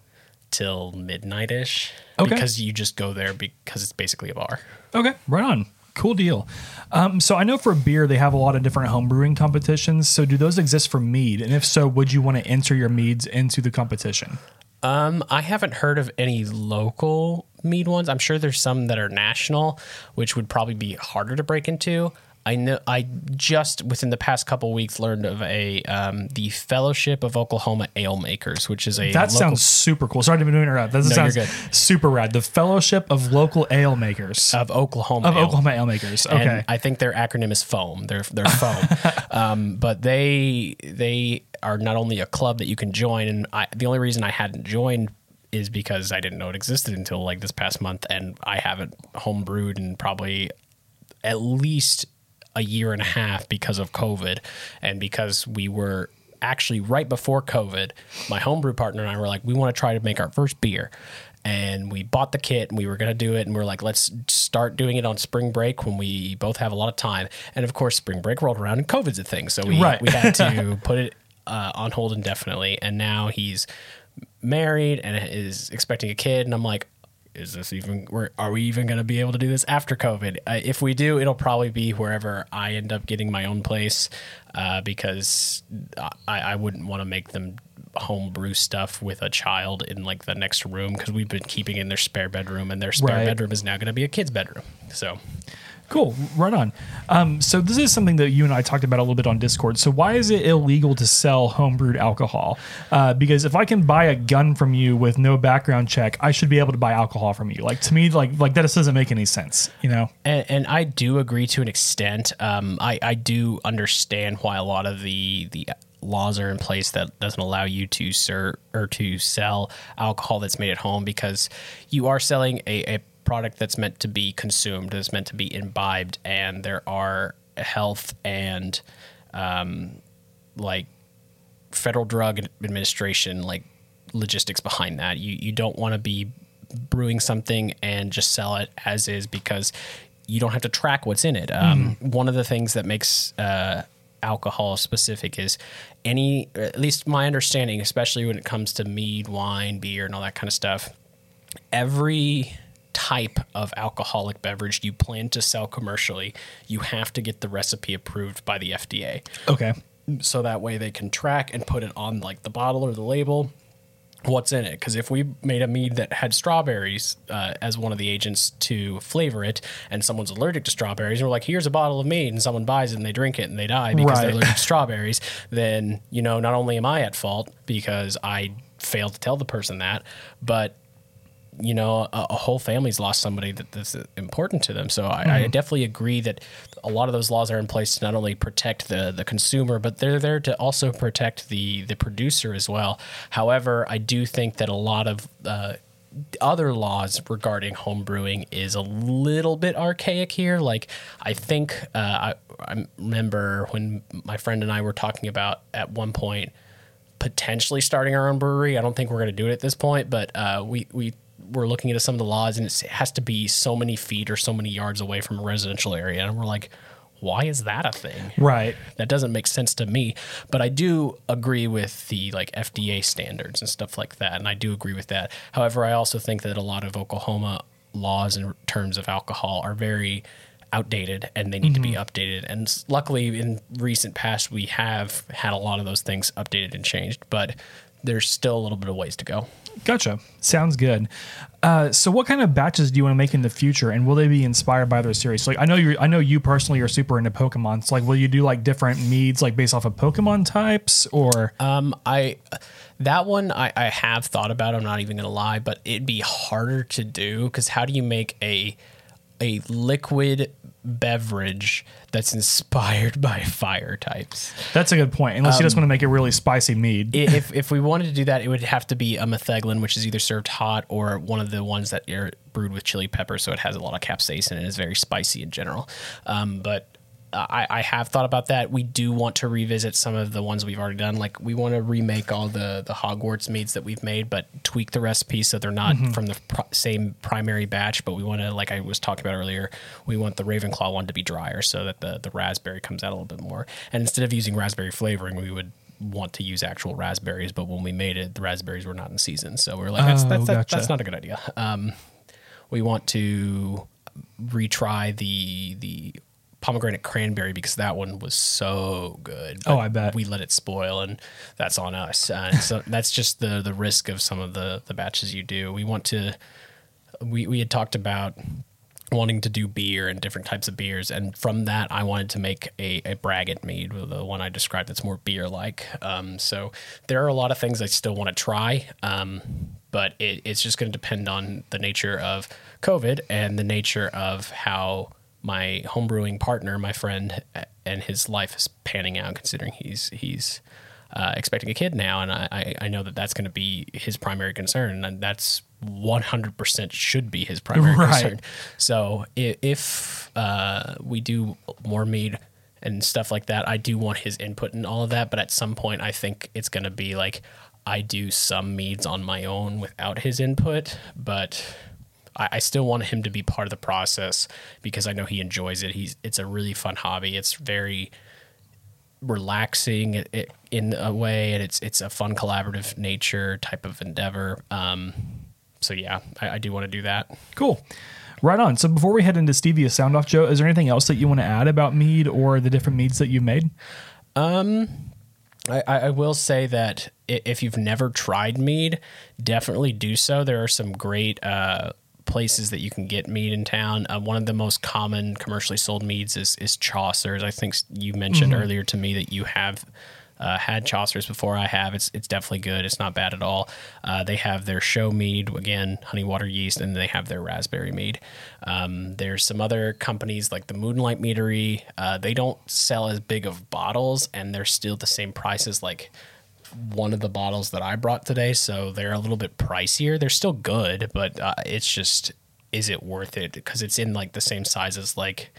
till midnight-ish Okay. because you just go there because it's basically a bar Okay, right on. Cool deal. Um, so I know for beer they have a lot of different home brewing competitions. So do those exist for mead? And if so, would you want to enter your meads into the competition? Um, I haven't heard of any local mead ones. I'm sure there's some that are national, which would probably be harder to break into. I know I just within the past couple weeks learned of a um, the Fellowship of Oklahoma Ale Makers, which is a That local- sounds super cool. Sorry to interrupt. That No, sounds good. super rad. The Fellowship of Local Ale Makers of Oklahoma. of Ale. Oklahoma Ale Makers. Okay. And I think their acronym is foam. They're they're foam. um, but they they are not only a club that you can join, and I, the only reason I hadn't joined is because I didn't know it existed until like this past month, and I haven't home brewed in probably at least a year and a half because of COVID, and because we were actually right before COVID, my homebrew partner and I were like, we want to try to make our first beer. And we bought the kit and we were going to do it. And we are like, let's start doing it on spring break when we both have a lot of time. And of course, spring break rolled around and COVID's a thing. So we, Right. we had to put it uh, on hold indefinitely. And now he's married and is expecting a kid. And I'm like, is this even, we're, we even going to be able to do this after COVID? Uh, if we do, it'll probably be wherever I end up getting my own place uh, because I, I wouldn't want to make them home brew stuff with a child in like the next room because we've been keeping in their spare bedroom and their spare Right. bedroom is now going to be a kid's bedroom. So Cool. Right on. Um, so this is something that you and I talked about a little bit on Discord. So why is it illegal to sell homebrewed alcohol? Uh, because if I can buy a gun from you with no background check, I should be able to buy alcohol from you. Like to me, like like that just doesn't make any sense. You know? And, and I do agree to an extent. Um, I, I do understand why a lot of the the laws are in place that doesn't allow you to serve or to sell alcohol that's made at home because you are selling a, a product that's meant to be consumed, that's meant to be imbibed, and there are health and um, like federal drug administration like logistics behind that. You you don't want to be brewing something and just sell it as is because you don't have to track what's in it. Um, One of the things that makes uh, alcohol specific is any, at least my understanding, especially when it comes to mead, wine, beer, and all that kind of stuff. Every type of alcoholic beverage you plan to sell commercially, you have to get the recipe approved by the FDA Okay. so that way they can track and put it on like the bottle or the label. What's in it? Because if we made a mead that had strawberries uh, as one of the agents to flavor it and someone's allergic to strawberries and we're like here's a bottle of mead and someone buys it and they drink it and they die because they're allergic to strawberries then you know not only am i at fault because i failed to tell the person that but you know, a, a whole family's lost somebody that, that's important to them. So I, I definitely agree that a lot of those laws are in place to not only protect the the consumer, but they're there to also protect the the producer as well. However, I do think that a lot of uh, other laws regarding home brewing is a little bit archaic here. Like I think uh, I, I remember when my friend and I were talking about at one point potentially starting our own brewery. I don't think we're going to do it at this point, but uh, we we were looking into some of the laws, and it has to be so many feet or so many yards away from a residential area, and we're like, why is that a thing? Right. That doesn't make sense to me. But I do agree with the like FDA standards and stuff like that, and I do agree with that. However, I also think that a lot of Oklahoma laws in terms of alcohol are very outdated and they need to be mm-hmm. updated. And luckily, in recent past, we have had a lot of those things updated and changed, but there's still a little bit of ways to go. Gotcha. Sounds good. Uh, so, what kind of batches do you want to make in the future, and will they be inspired by other series? So, like, I know you, I know you personally are super into Pokemon. So, like, will you do like different meads, like based off of Pokemon types, or Um, I that one I, I have thought about. I'm not even gonna lie, but it'd be harder to do because how do you make a a liquid beverage that's inspired by fire types? that's a good point. Unless you just Um, want to make a really spicy mead. If if we wanted to do that, it would have to be a metheglin, which is either served hot or one of the ones that are brewed with chili pepper, so it has a lot of capsaicin and is very spicy in general. Um, but I, I have thought about that. We do want to revisit some of the ones we've already done. Like we want to remake all the the Hogwarts meads that we've made, but tweak the recipe so they're not from the pr- same primary batch. But we want to, like I was talking about earlier, we want the Ravenclaw one to be drier so that the the raspberry comes out a little bit more. And instead of using raspberry flavoring, we would want to use actual raspberries, but when we made it, the raspberries were not in season. So we are like, that's, Oh, that's, that- gotcha. that's not a good idea. Um, we want to retry the the pomegranate cranberry because that one was so good. Oh, I bet. we let it spoil, and that's on us. And so that's just the the risk of some of the the batches you do. We want to. We we had talked about wanting to do beer and different types of beers. And from that, I wanted to make a, a braggot mead, the one I described that's more beer like. Um, so there are a lot of things I still want to try, um, but it, it's just going to depend on the nature of COVID and the nature of how my homebrewing partner, my friend, and his life is panning out, considering he's he's uh, expecting a kid now, and I, I- know that that's going to be his primary concern, and that's 100% should be his primary Right. concern. So i- if uh, we do more mead and stuff like that, I do want his input in all of that. But at some point, I think it's going to be like I do some meads on my own without his input, but. I, I still want him to be part of the process because I know he enjoys it. He's it's a really fun hobby. It's very relaxing it, it, in a way, and it's it's a fun collaborative nature type of endeavor. Um, so yeah, I, I do want to do that. Cool. Right on. So before we head into Stevia sound off, Joe, is there anything else that you want to add about mead or the different meads that you've made? I, I I will say that if you've never tried mead, definitely do so. There are some great uh, places that you can get mead in town. Uh, one of the most common commercially sold meads is, is Chaucer's. I think you mentioned earlier to me that you have uh, had Chaucer's before. I have. It's it's definitely good. It's not bad at all. Uh, they have their show mead again, honey water yeast, and they have their raspberry mead. Um, there's some other companies like the Moonlight Meadery. Uh, they don't sell as big of bottles, and they're still the same prices like one of the bottles that I brought today. So they're a little bit pricier. They're still good, but uh, it's just is it worth it because it's in like the same size as like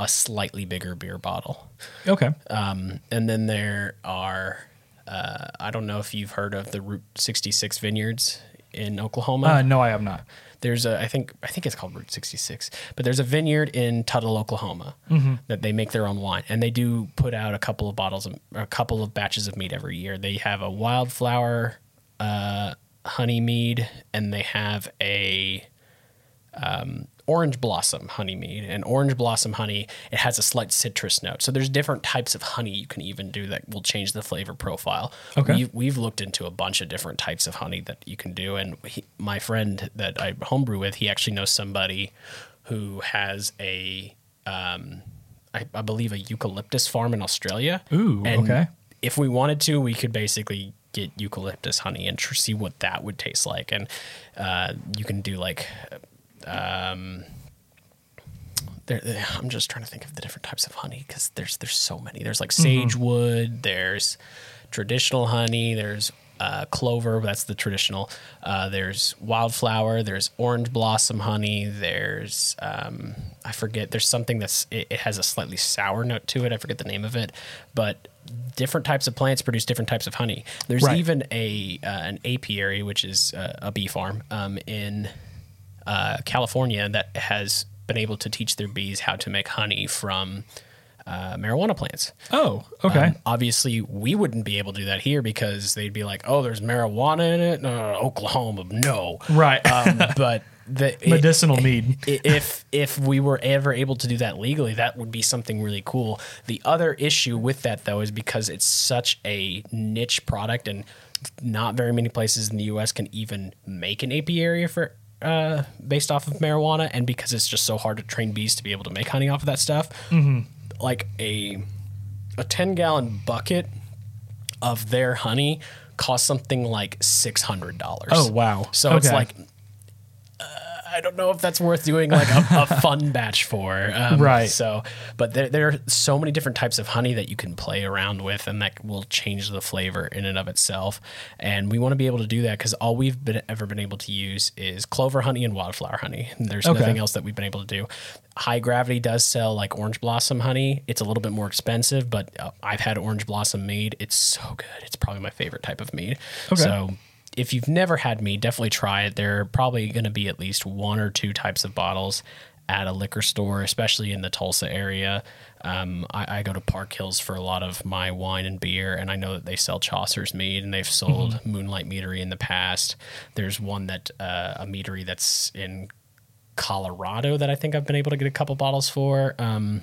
a slightly bigger beer bottle. Okay. Um, and then there are, uh, I don't know if you've heard of the Route 66 vineyards in Oklahoma. Uh, no, I have not. There's a, I think, I think it's called Route 66, but there's a vineyard in Tuttle, Oklahoma that they make their own wine and they do put out a couple of bottles, of, a couple of batches of mead every year. They have a wildflower, uh, honey mead and they have a, orange blossom honey mead and orange blossom honey it has a slight citrus note so there's different types of honey you can even do that will change the flavor profile Okay. we've, we've looked into a bunch of different types of honey that you can do and he, my friend that i homebrew with he actually knows somebody who has a um, I, I believe a eucalyptus farm in australia Ooh, and okay. if we wanted to we could basically get eucalyptus honey and tr- see what that would taste like and uh, you can do like there, there- I'm just trying to think of the different types of honey because there's there's so many. There's like sagewood. There's traditional honey. There's uh, clover. That's the traditional. Uh, there's wildflower. There's orange blossom honey. There's um, I forget. There's something that's it, it has a slightly sour note to it. I forget the name of it, but different types of plants produce different types of honey. There's Right. even a uh, an apiary, which is uh, a bee farm um, in uh, California that has been able to teach their bees how to make honey from uh, marijuana plants. Oh, okay. Um, obviously, we wouldn't be able to do that here because they'd be like, "Oh, there's marijuana in it." No, no, no, Oklahoma, no. right. Um, but the it- Medicinal mead. if if we were ever able to do that legally, that would be something really cool. The other issue with that though is because it's such a niche product and not very many places in the US can even make an apiary for uh, based off of marijuana and because it's just so hard to train bees to be able to make honey off of that stuff. Like a a 10 gallon bucket of their honey costs something like $600. Oh, wow. So it's Okay. like I don't know if that's worth doing like a, a fun batch for. Um, Right. So, but there, there are so many different types of honey that you can play around with, and that will change the flavor in and of itself. And we want to be able to do that because all we've been ever been able to use is clover honey and wildflower honey. And there's Okay. nothing else that we've been able to do. High Gravity does sell like orange blossom honey. It's a little bit more expensive, but uh, I've had orange blossom mead. It's so good. It's probably my favorite type of mead. Okay. So if you've never had mead, definitely try it. There are probably going to be at least one or two types of bottles at a liquor store, especially in the Tulsa area. Um, I, I go to Park Hills for a lot of my wine and beer, and I know that they sell Chaucer's mead, and they've sold Moonlight Meadery in the past. There's one that uh, a meadery that's in Colorado that I think I've been able to get a couple bottles for. Um,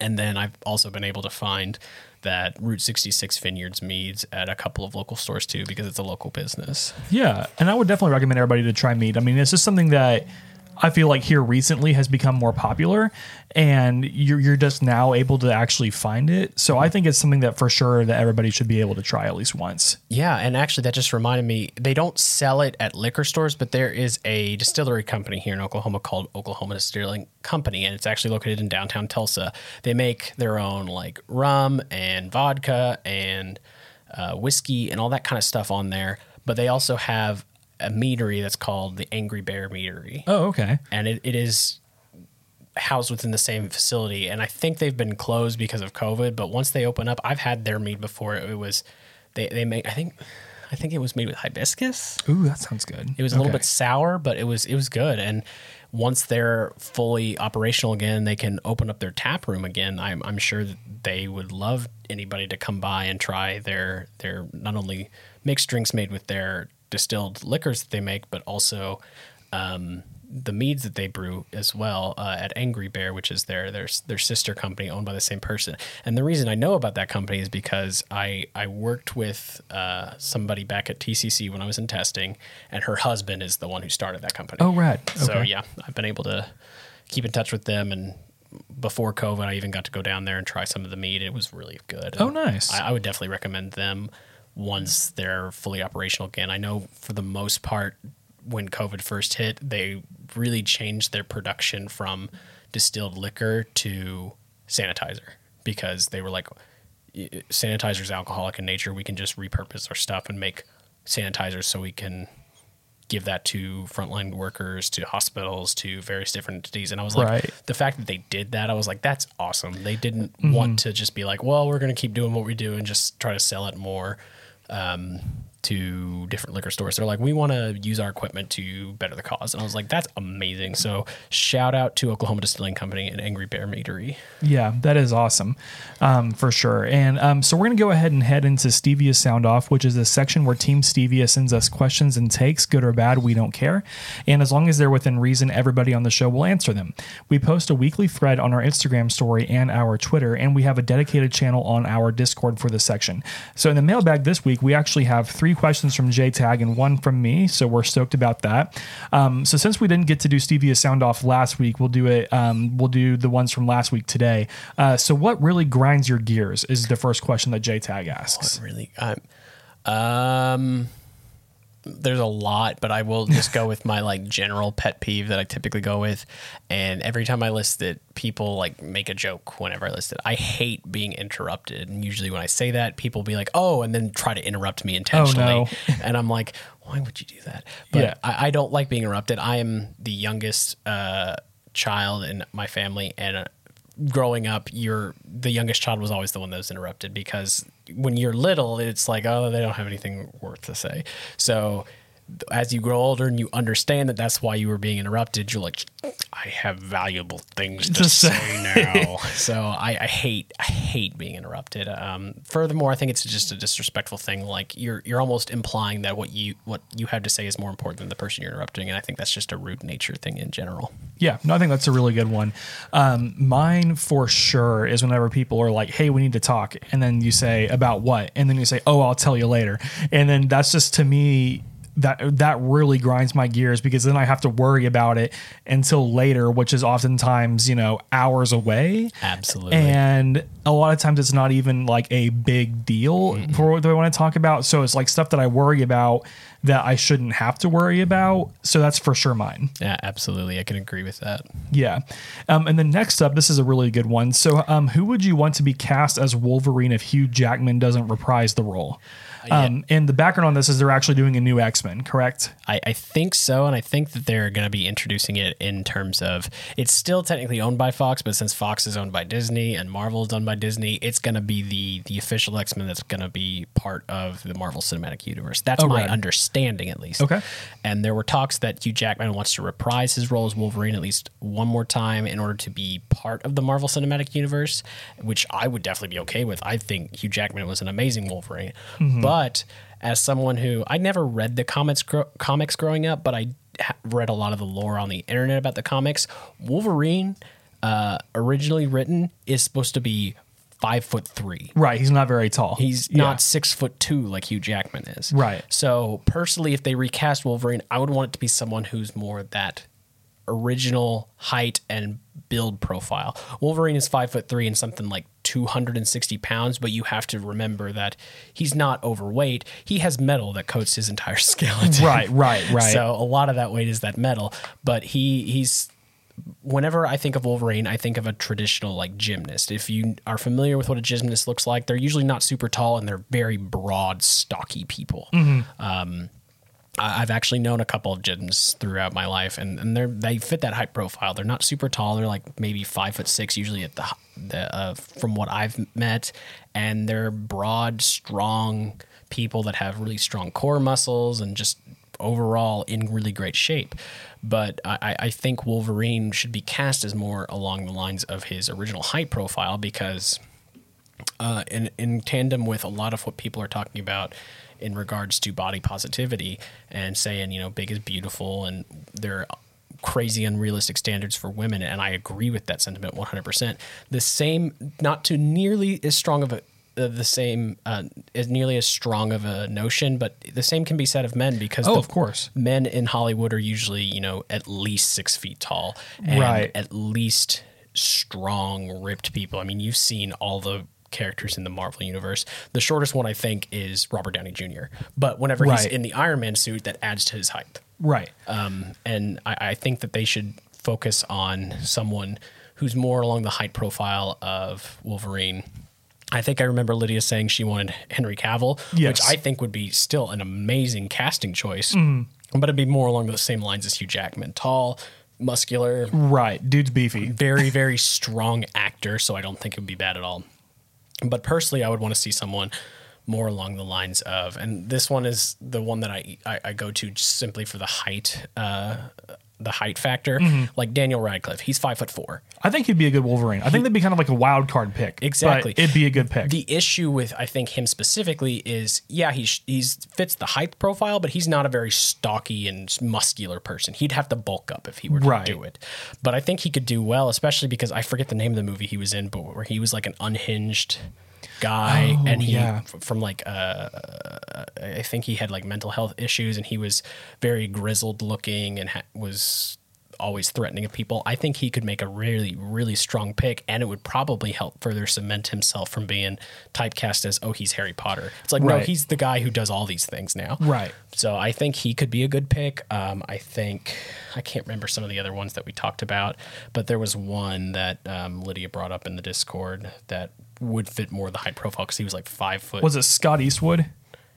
and then I've also been able to find that Route 66 Vineyards meads at a couple of local stores too because it's a local business. Yeah, and I would definitely recommend everybody to try mead. I mean, it's just something that I feel like here recently has become more popular, and you're you're just now able to actually find it. So I think it's something that for sure that everybody should be able to try at least once. Yeah, and actually, that just reminded me. They don't sell it at liquor stores, but there is a distillery company here in Oklahoma called Oklahoma Distilling Company, and it's actually located in downtown Tulsa. They make their own like rum and vodka and uh, whiskey and all that kind of stuff on there. But they also have a meadery that's called the Angry Bear Meadery Oh, okay. and it, it is housed within the same facility. And I think they've been closed because of COVID. But once they open up, I've had their mead before. It was they they make I think I think it was made with hibiscus. Ooh, that sounds good. It was a little bit sour, but it was it was good. And once they're fully operational again, they can open up their tap room again. I'm, I'm sure that they would love anybody to come by and try their their not only mixed drinks made with their distilled liquors that they make, but also um, the meads that they brew as well uh, at Angry Bear, which is their their their sister company owned by the same person. And the reason I know about that company is because I I worked with uh, somebody back at TCC when I was in testing, and her husband is the one who started that company. Oh, rad. So yeah, I've been able to keep in touch with them and. Before COVID, I even got to go down there and try some of the meat. It was really good. Oh, nice. I, I would definitely recommend them once they're fully operational again. I know for the most part, when COVID first hit, they really changed their production from distilled liquor to sanitizer because they were like, sanitizer is alcoholic in nature. We can just repurpose our stuff and make sanitizers so we can give that to frontline workers, to hospitals, to various different entities. And I was like, Right. the fact that they did that, I was like, that's awesome. They didn't mm-hmm. want to just be like, well, we're going to keep doing what we do and just try to sell it more um, to different liquor stores. They're like, we want to use our equipment to better the cause. And I was like, that's amazing. So shout out to Oklahoma Distilling Company and Angry Bear Meadery. Yeah, that is awesome, um, for sure. And um, so we're gonna go ahead and head into Stevia Sound Off, which is a section where Team Stevia sends us questions and takes, good or bad, we don't care. And as long as they're within reason, everybody on the show will answer them. We post a weekly thread on our Instagram story and our Twitter, and we have a dedicated channel on our Discord for this section. So in the mailbag this week, we actually have three questions from JTag and one from me. So we're stoked about that. Um, so since we didn't get to do Stevia Sound Off last week, we'll do it. Um, we'll do the ones from last week today. Uh, so what really grinds your gears is the first question that JTag asks. Really? Um, um, there's a lot, but I will just go with my like general pet peeve that I typically go with. And every time I list it, people like make a joke whenever I list it. I hate being interrupted. And usually when I say that, people be like, oh, and then try to interrupt me intentionally. Oh, no. and I'm like, why would you do that? But Yeah. I, I don't like being interrupted. I am the youngest uh, child in my family, and uh, growing up, you're the youngest child was always the one that was interrupted because when you're little, it's like, oh, they don't have anything worth to say. So as you grow older and you understand that that's why you were being interrupted, you're like, I have valuable things to, say now. so I, I hate, I hate being interrupted. Um, furthermore, I think it's just a disrespectful thing. Like you're, you're almost implying that what you, what you have to say is more important than the person you're interrupting. And I think that's just a rude nature thing in general. Yeah, no, I think that's a really good one. Um, mine for sure is whenever people are like, "Hey, we need to talk," and then you say about what, and then you say, "Oh, I'll tell you later," and then that's just to me that that really grinds my gears because then I have to worry about it until later, which is oftentimes you know hours away. Absolutely. And a lot of times it's not even like a big deal for what I want to talk about. So it's like stuff that I worry about that I shouldn't have to worry about. So that's for sure mine. yeah, absolutely. I can agree with that. Yeah. Um, and then next up, this is a really good one. So, um, who would you want to be cast as Wolverine if Hugh Jackman doesn't reprise the role? Um, And the background on this is they're actually doing a new X Men, correct? I, I think so, and I think that they're going to be introducing it in terms of it's still technically owned by Fox, but since Fox is owned by Disney and Marvel is owned by Disney, it's going to be the the official X Men that's going to be part of the Marvel Cinematic Universe. That's Oh, my rad. understanding, at least. Okay. And there were talks that Hugh Jackman wants to reprise his role as Wolverine at least one more time in order to be part of the Marvel Cinematic Universe, which I would definitely be okay with. I think Hugh Jackman was an amazing Wolverine. But as someone who I never read the comics gro- comics growing up, but I ha- read a lot of the lore on the internet about the comics. Wolverine, uh, originally written, is supposed to be five foot three. Right. He's not very tall. He's Yeah. not six foot two like Hugh Jackman is. Right. So personally, if they recast Wolverine, I would want it to be someone who's more that original height and build profile. Wolverine is five foot three and something like 260 pounds, but you have to remember that he's not overweight. He has metal that coats his entire skeleton. Right, right, right. So a lot of that weight is that metal, but he he's whenever I think of Wolverine, I think of a traditional like gymnast. If you are familiar with what a gymnast looks like, they're usually not super tall and they're very broad, stocky people. Um, I- I've actually known a couple of gymnasts throughout my life, and, and they're they fit that height profile. They're not super tall. They're like maybe five foot six, usually at the, the uh, from what I've met, and they're broad, strong people that have really strong core muscles and just overall in really great shape. But I, I- I think Wolverine should be cast as more along the lines of his original height profile because uh, in in tandem with a lot of what people are talking about in regards to body positivity and saying you know big is beautiful and they're crazy unrealistic standards for women and I agree with that sentiment 100%. The same not to nearly as strong of a the same uh, as nearly as strong of a notion, but the same can be said of men because Oh, of course. men in Hollywood are usually you know at least six feet tall and Right. at least strong, ripped people. I mean, you've seen all the characters in the Marvel universe. The shortest one I think is Robert Downey Jr. But whenever he's in the Iron Man suit, that adds to his height. right. Um, and I, I think that they should focus on someone who's more along the height profile of Wolverine. I think I remember Lydia saying she wanted Henry Cavill, Yes. which I think would be still an amazing casting choice. But it'd be more along the same lines as Hugh Jackman. Tall, muscular, right. Dude's beefy. very, very strong actor, so I don't think it would be bad at all. But personally, I would want to see someone more along the lines of, and this one is the one that I I, I go to just simply for the height, uh, the height factor. Like Daniel Radcliffe, he's five foot four. I think he'd be a good Wolverine. I think that'd be kind of like a wild card pick. Exactly. it'd be a good pick. The issue with I think him specifically is yeah he's he's fits the height profile, but he's not a very stocky and muscular person. He'd have to bulk up if he were to Right. do it. But I think he could do well, especially because I forget the name of the movie he was in, but where he was like an unhinged guy Oh, and he yeah. from like uh I think he had like mental health issues and he was very grizzled looking and ha- was always threatening of people. I think he could make a really, really strong pick, and it would probably help further cement himself from being typecast as, oh, he's Harry Potter. It's like, no, he's the guy who does all these things now. Right. So I think he could be a good pick. Um, I think, I can't remember some of the other ones that we talked about, but there was one that um, Lydia brought up in the Discord that would fit more the height profile because he was like five foot. Was it Scott Eastwood?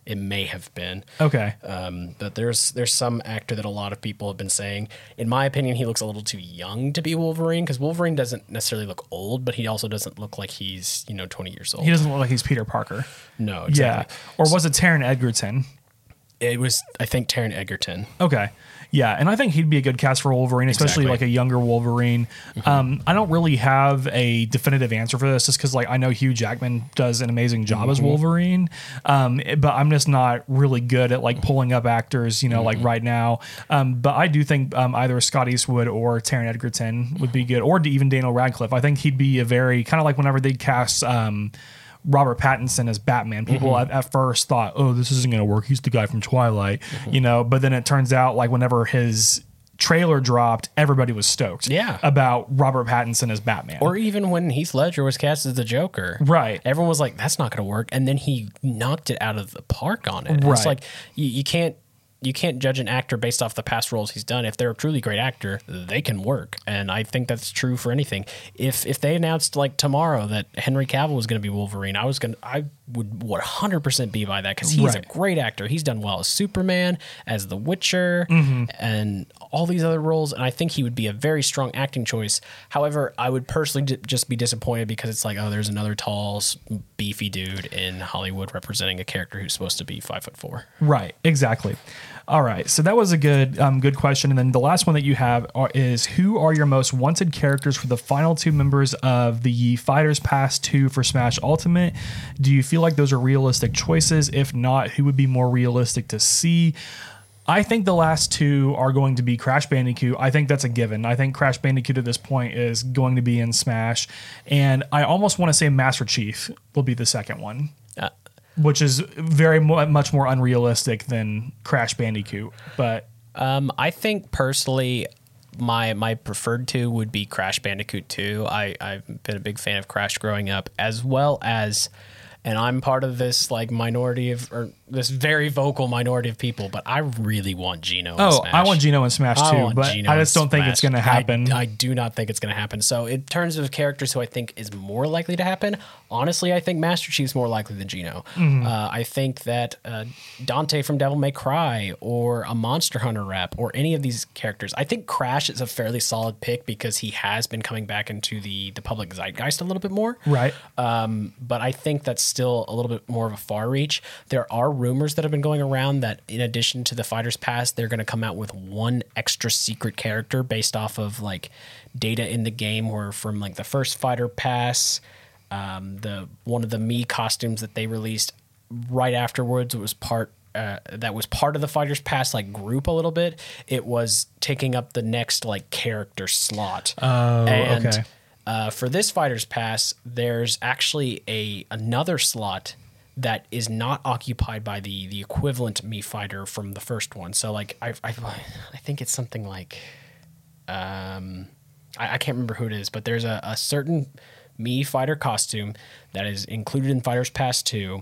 It may have been. Okay. Um, but there's there's some actor that a lot of people have been saying, in my opinion, he looks a little too young to be Wolverine because Wolverine doesn't necessarily look old, but he also doesn't look like he's you know 20 years old. he doesn't look like he's Peter Parker. no, exactly. Yeah. Or was it Taron Edgerton? It was I think Taron Egerton. Okay. Yeah, and I think he'd be a good cast for Wolverine, especially Exactly. Mm-hmm. like a younger Wolverine. Um, I don't really have a definitive answer for this, just because like I know Hugh Jackman does an amazing job Mm-hmm. as Wolverine, um, but I'm just not really good at like pulling up actors, you know, Mm-hmm. like right now. Um, but I do think um, either Scott Eastwood or Taron Edgerton would be good, or even Daniel Radcliffe. I think he'd be a very kind of like whenever they cast. Robert Pattinson as Batman. People Mm-hmm. at, at first thought, "Oh, this isn't going to work. He's the guy from Twilight," Mm-hmm. you know. But then it turns out, like whenever his trailer dropped, everybody was stoked, Yeah. about Robert Pattinson as Batman. Or even when Heath Ledger was cast as the Joker. Right. Everyone was like, that's not going to work. And then he knocked it out of the park on it. Right. It's like, you, you can't. You can't judge an actor based off the past roles he's done. If they're a truly great actor, they can work, and I think that's true for anything. If if they announced like tomorrow that Henry Cavill was going to be Wolverine, I was going to I would 100% be by that because he's Right. a great actor. He's done well as Superman, as The Witcher, Mm-hmm. and all these other roles. And I think he would be a very strong acting choice. However, I would personally d- just be disappointed because it's like, oh, there's another tall, beefy dude in Hollywood representing a character who's supposed to be five foot four. Right, exactly. All right, so that was a good, um, good question. And then the last one that you have are, is who are your most wanted characters for the final two members of the Fighters Pass Two for Smash Ultimate? Do you feel like those are realistic choices? If not, who would be more realistic to see? I think the last two are going to be Crash Bandicoot. I think that's a given. I think Crash Bandicoot at this point is going to be in Smash, and I almost want to say Master Chief will be the second one which is very mu- much more unrealistic than Crash Bandicoot. But Um, I think personally, my my preferred two would be Crash Bandicoot 2. I I've been a big fan of Crash growing up, as well as, and I'm part of this like minority of or this very vocal minority of people, but I really want Geno. Oh, Smash. I want Geno and Smash I too, but Geno I just don't think it's going to happen. I, I do not think it's going to happen. So, in terms of characters who I think is more likely to happen, honestly, I think Master Chief's more likely than Geno. Mm-hmm. Uh, I think that uh, Dante from Devil May Cry or a Monster Hunter rep or any of these characters, I think Crash is a fairly solid pick because he has been coming back into the the public zeitgeist a little bit more right. um, but I think that's still a little bit more of a far reach. There are rumors that have been going around that in addition to the Fighters Pass, they're going to come out with one extra secret character based off of like data in the game, or from like the first Fighter Pass, um, the one of the Mii costumes that they released right afterwards was part. Uh, that was part of the fighters pass like group a little bit it was taking up the next like character slot Oh, and okay. uh, for this fighters pass, there's actually a another slot that is not occupied by the the equivalent Mii fighter from the first one. So like I I, I think it's something like um I, I can't remember who it is, but there's a, a certain Mii fighter costume that is included in Fighters Pass 2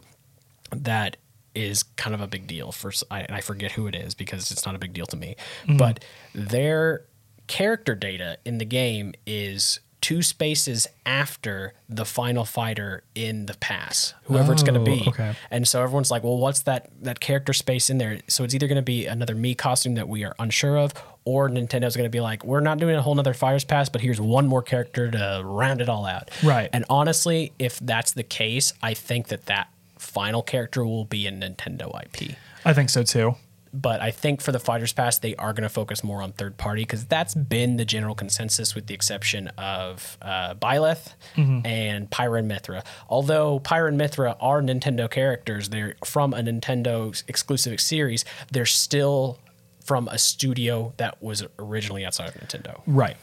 that is kind of a big deal for I, and I forget who it is because it's not a big deal to me. But their character data in the game is two spaces after the final fighter in the pass, whoever it's going Oh, to be. okay. And so everyone's like, "Well, what's that that character space in there?" So it's either going to be another Mii costume that we are unsure of, or Nintendo's going to be like, "We're not doing a whole nother Fighters Pass, but here's one more character to round it all out." Right. And honestly, if that's the case, I think that that final character will be a Nintendo IP. I think so too. But I think for the Fighters Pass, they are going to focus more on third party because that's been the general consensus, with the exception of uh, Byleth and Pyra and Mythra. Although Pyra and Mythra are Nintendo characters, they're from a Nintendo exclusive series. They're still from a studio that was originally outside of Nintendo. Right.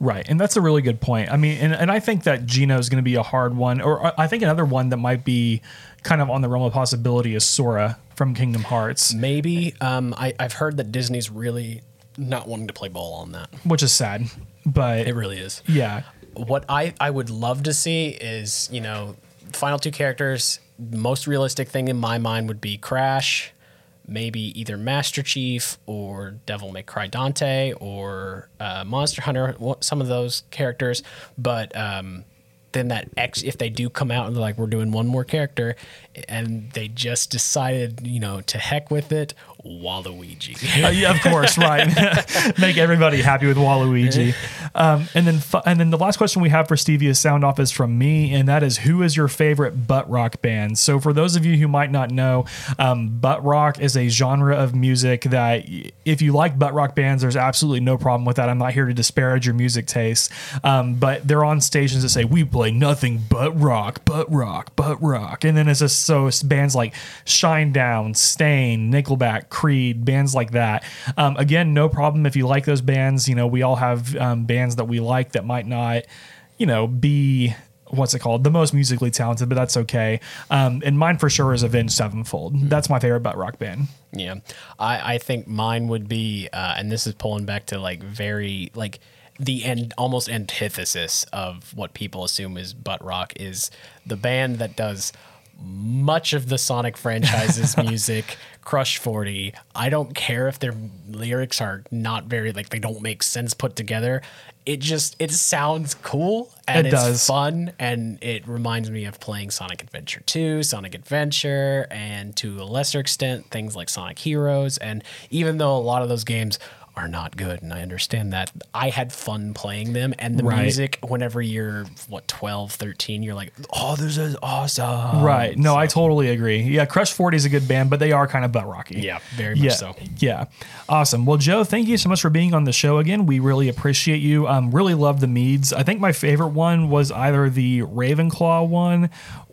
Right. And that's a really good point. I mean, and, and I think that Geno is going to be a hard one. Or I- I think another one that might be kind of on the realm of possibility is Sora from Kingdom Hearts, Maybe um, I, I've heard that Disney's really not wanting to play ball on that. which is sad. But It really is. yeah. what I, I would love to see is, you know, final two characters. Most realistic thing in my mind would be Crash, maybe either Master Chief or Devil May Cry Dante or uh, Monster Hunter, wha- some of those characters. But um, then that X, if they do come out and they're like, we're doing one more character, and they just decided, you know, to heck with it, Waluigi. Uh, yeah, of course, right. Make everybody happy with Waluigi. Um, and then, fu- and then the last question we have for Stevia's sound off is from me, and that is, who is your favorite butt rock band? So, for those of you who might not know, um, butt rock is a genre of music that, if you like butt rock bands, there's absolutely no problem with that. I'm not here to disparage your music tastes, um, but they're on stations that say we play nothing but rock, but rock, but rock, and then it's just so bands like Shine Down, Staind, Nickelback, Creed, bands like that. Um, again, no problem if you like those bands. You know, we all have um, bands that we like that might not, you know, be what's it called the most musically talented, but that's okay. Um, and mine for sure is Avenged Sevenfold. That's my favorite butt rock band. Yeah, I, I think mine would be, uh, and this is pulling back to like very like the end, almost antithesis of what people assume is butt rock is the band that does much of the Sonic franchise's music. Crush Forty. I don't care if their lyrics are not very like they don't make sense put together. It just it sounds cool and It it's does. fun and it reminds me of playing Sonic Adventure 2, Sonic Adventure, and to a lesser extent, things like Sonic Heroes. And even though a lot of those games are not good, and I understand that, I had fun playing them. And the Right. music, whenever you're, what, 12, 13, you're like, oh, this is awesome. Right. No, I totally agree. Yeah, Crush 40 is a good band, but they are kind of butt rocky. Yeah, very much yeah, so. Yeah. Awesome. Well, Joe, thank you so much for being on the show again. We really appreciate you. Um, really love the meads. I think my favorite one was either the Ravenclaw one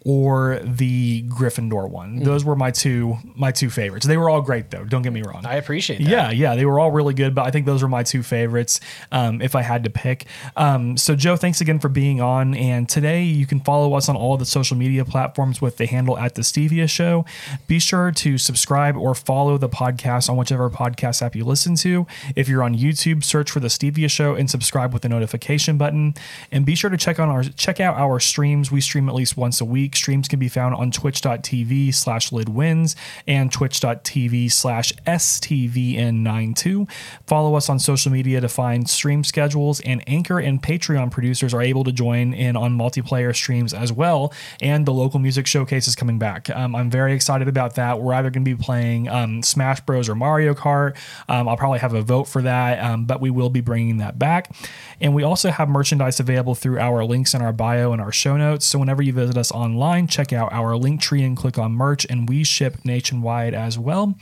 or the Gryffindor one. Those were my two my two favorites. They were all great though. Don't get me wrong. I appreciate that. Yeah, yeah, they were all really good, but I think those were my two favorites um, if I had to pick. Um, so, Joe, thanks again for being on. And today you can follow us on all the social media platforms with the handle at the Stevia Show. Be sure to subscribe or follow the podcast on whichever podcast app you listen to. If you're on YouTube, search for the Stevia Show and subscribe with the notification button. And be sure to check on our check out our streams. We stream at least once a week. Streams can be found on twitch.tv slash lidwins and twitch.tv slash STVN92. Follow us on social media to find stream schedules, and Anchor and Patreon producers are able to join in on multiplayer streams as well. And the local music showcase is coming back. Um, I'm very excited about that. We're either going to be playing um, Smash Bros. or Mario Kart. Um, I'll probably have a vote for that, um, but we will be bringing that back. And we also have merchandise available through our links in our bio and our show notes. So whenever you visit us online, check out our link tree and click on merch, and we ship nationwide as well.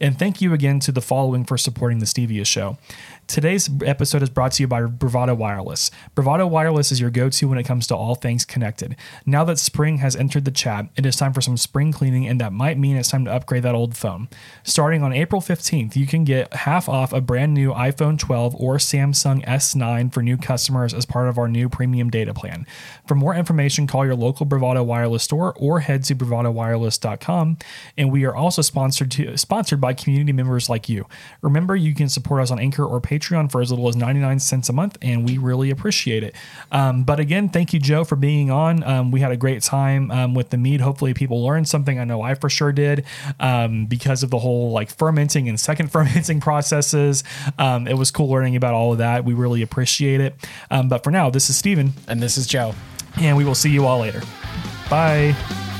And thank you again to the following for supporting the Stevia Show. Today's episode is brought to you by Bravado Wireless. Bravado Wireless is your go to when it comes to all things connected. Now that spring has entered the chat, it is time for some spring cleaning, and that might mean it's time to upgrade that old phone. Starting on April 15th, you can get half off a brand new iPhone 12 or Samsung S9 for new customers as part of our new premium data plan. For more information, call your local Bravado Wireless store or head to bravadowireless.com. And we are also sponsored to sponsored by community members like you. Remember, you can support us on Anchor or Patreon for as little as 99 cents a month, and we really appreciate it. Um, but again, thank you, Joe, for being on. Um, we had a great time um, with the mead. Hopefully, people learned something. I know I for sure did um, because of the whole like fermenting and second fermenting processes. Um, it was cool learning about all of that. We really appreciate it. Um, but for now, this is Steven, And this is Joe. and we will see you all later. Bye.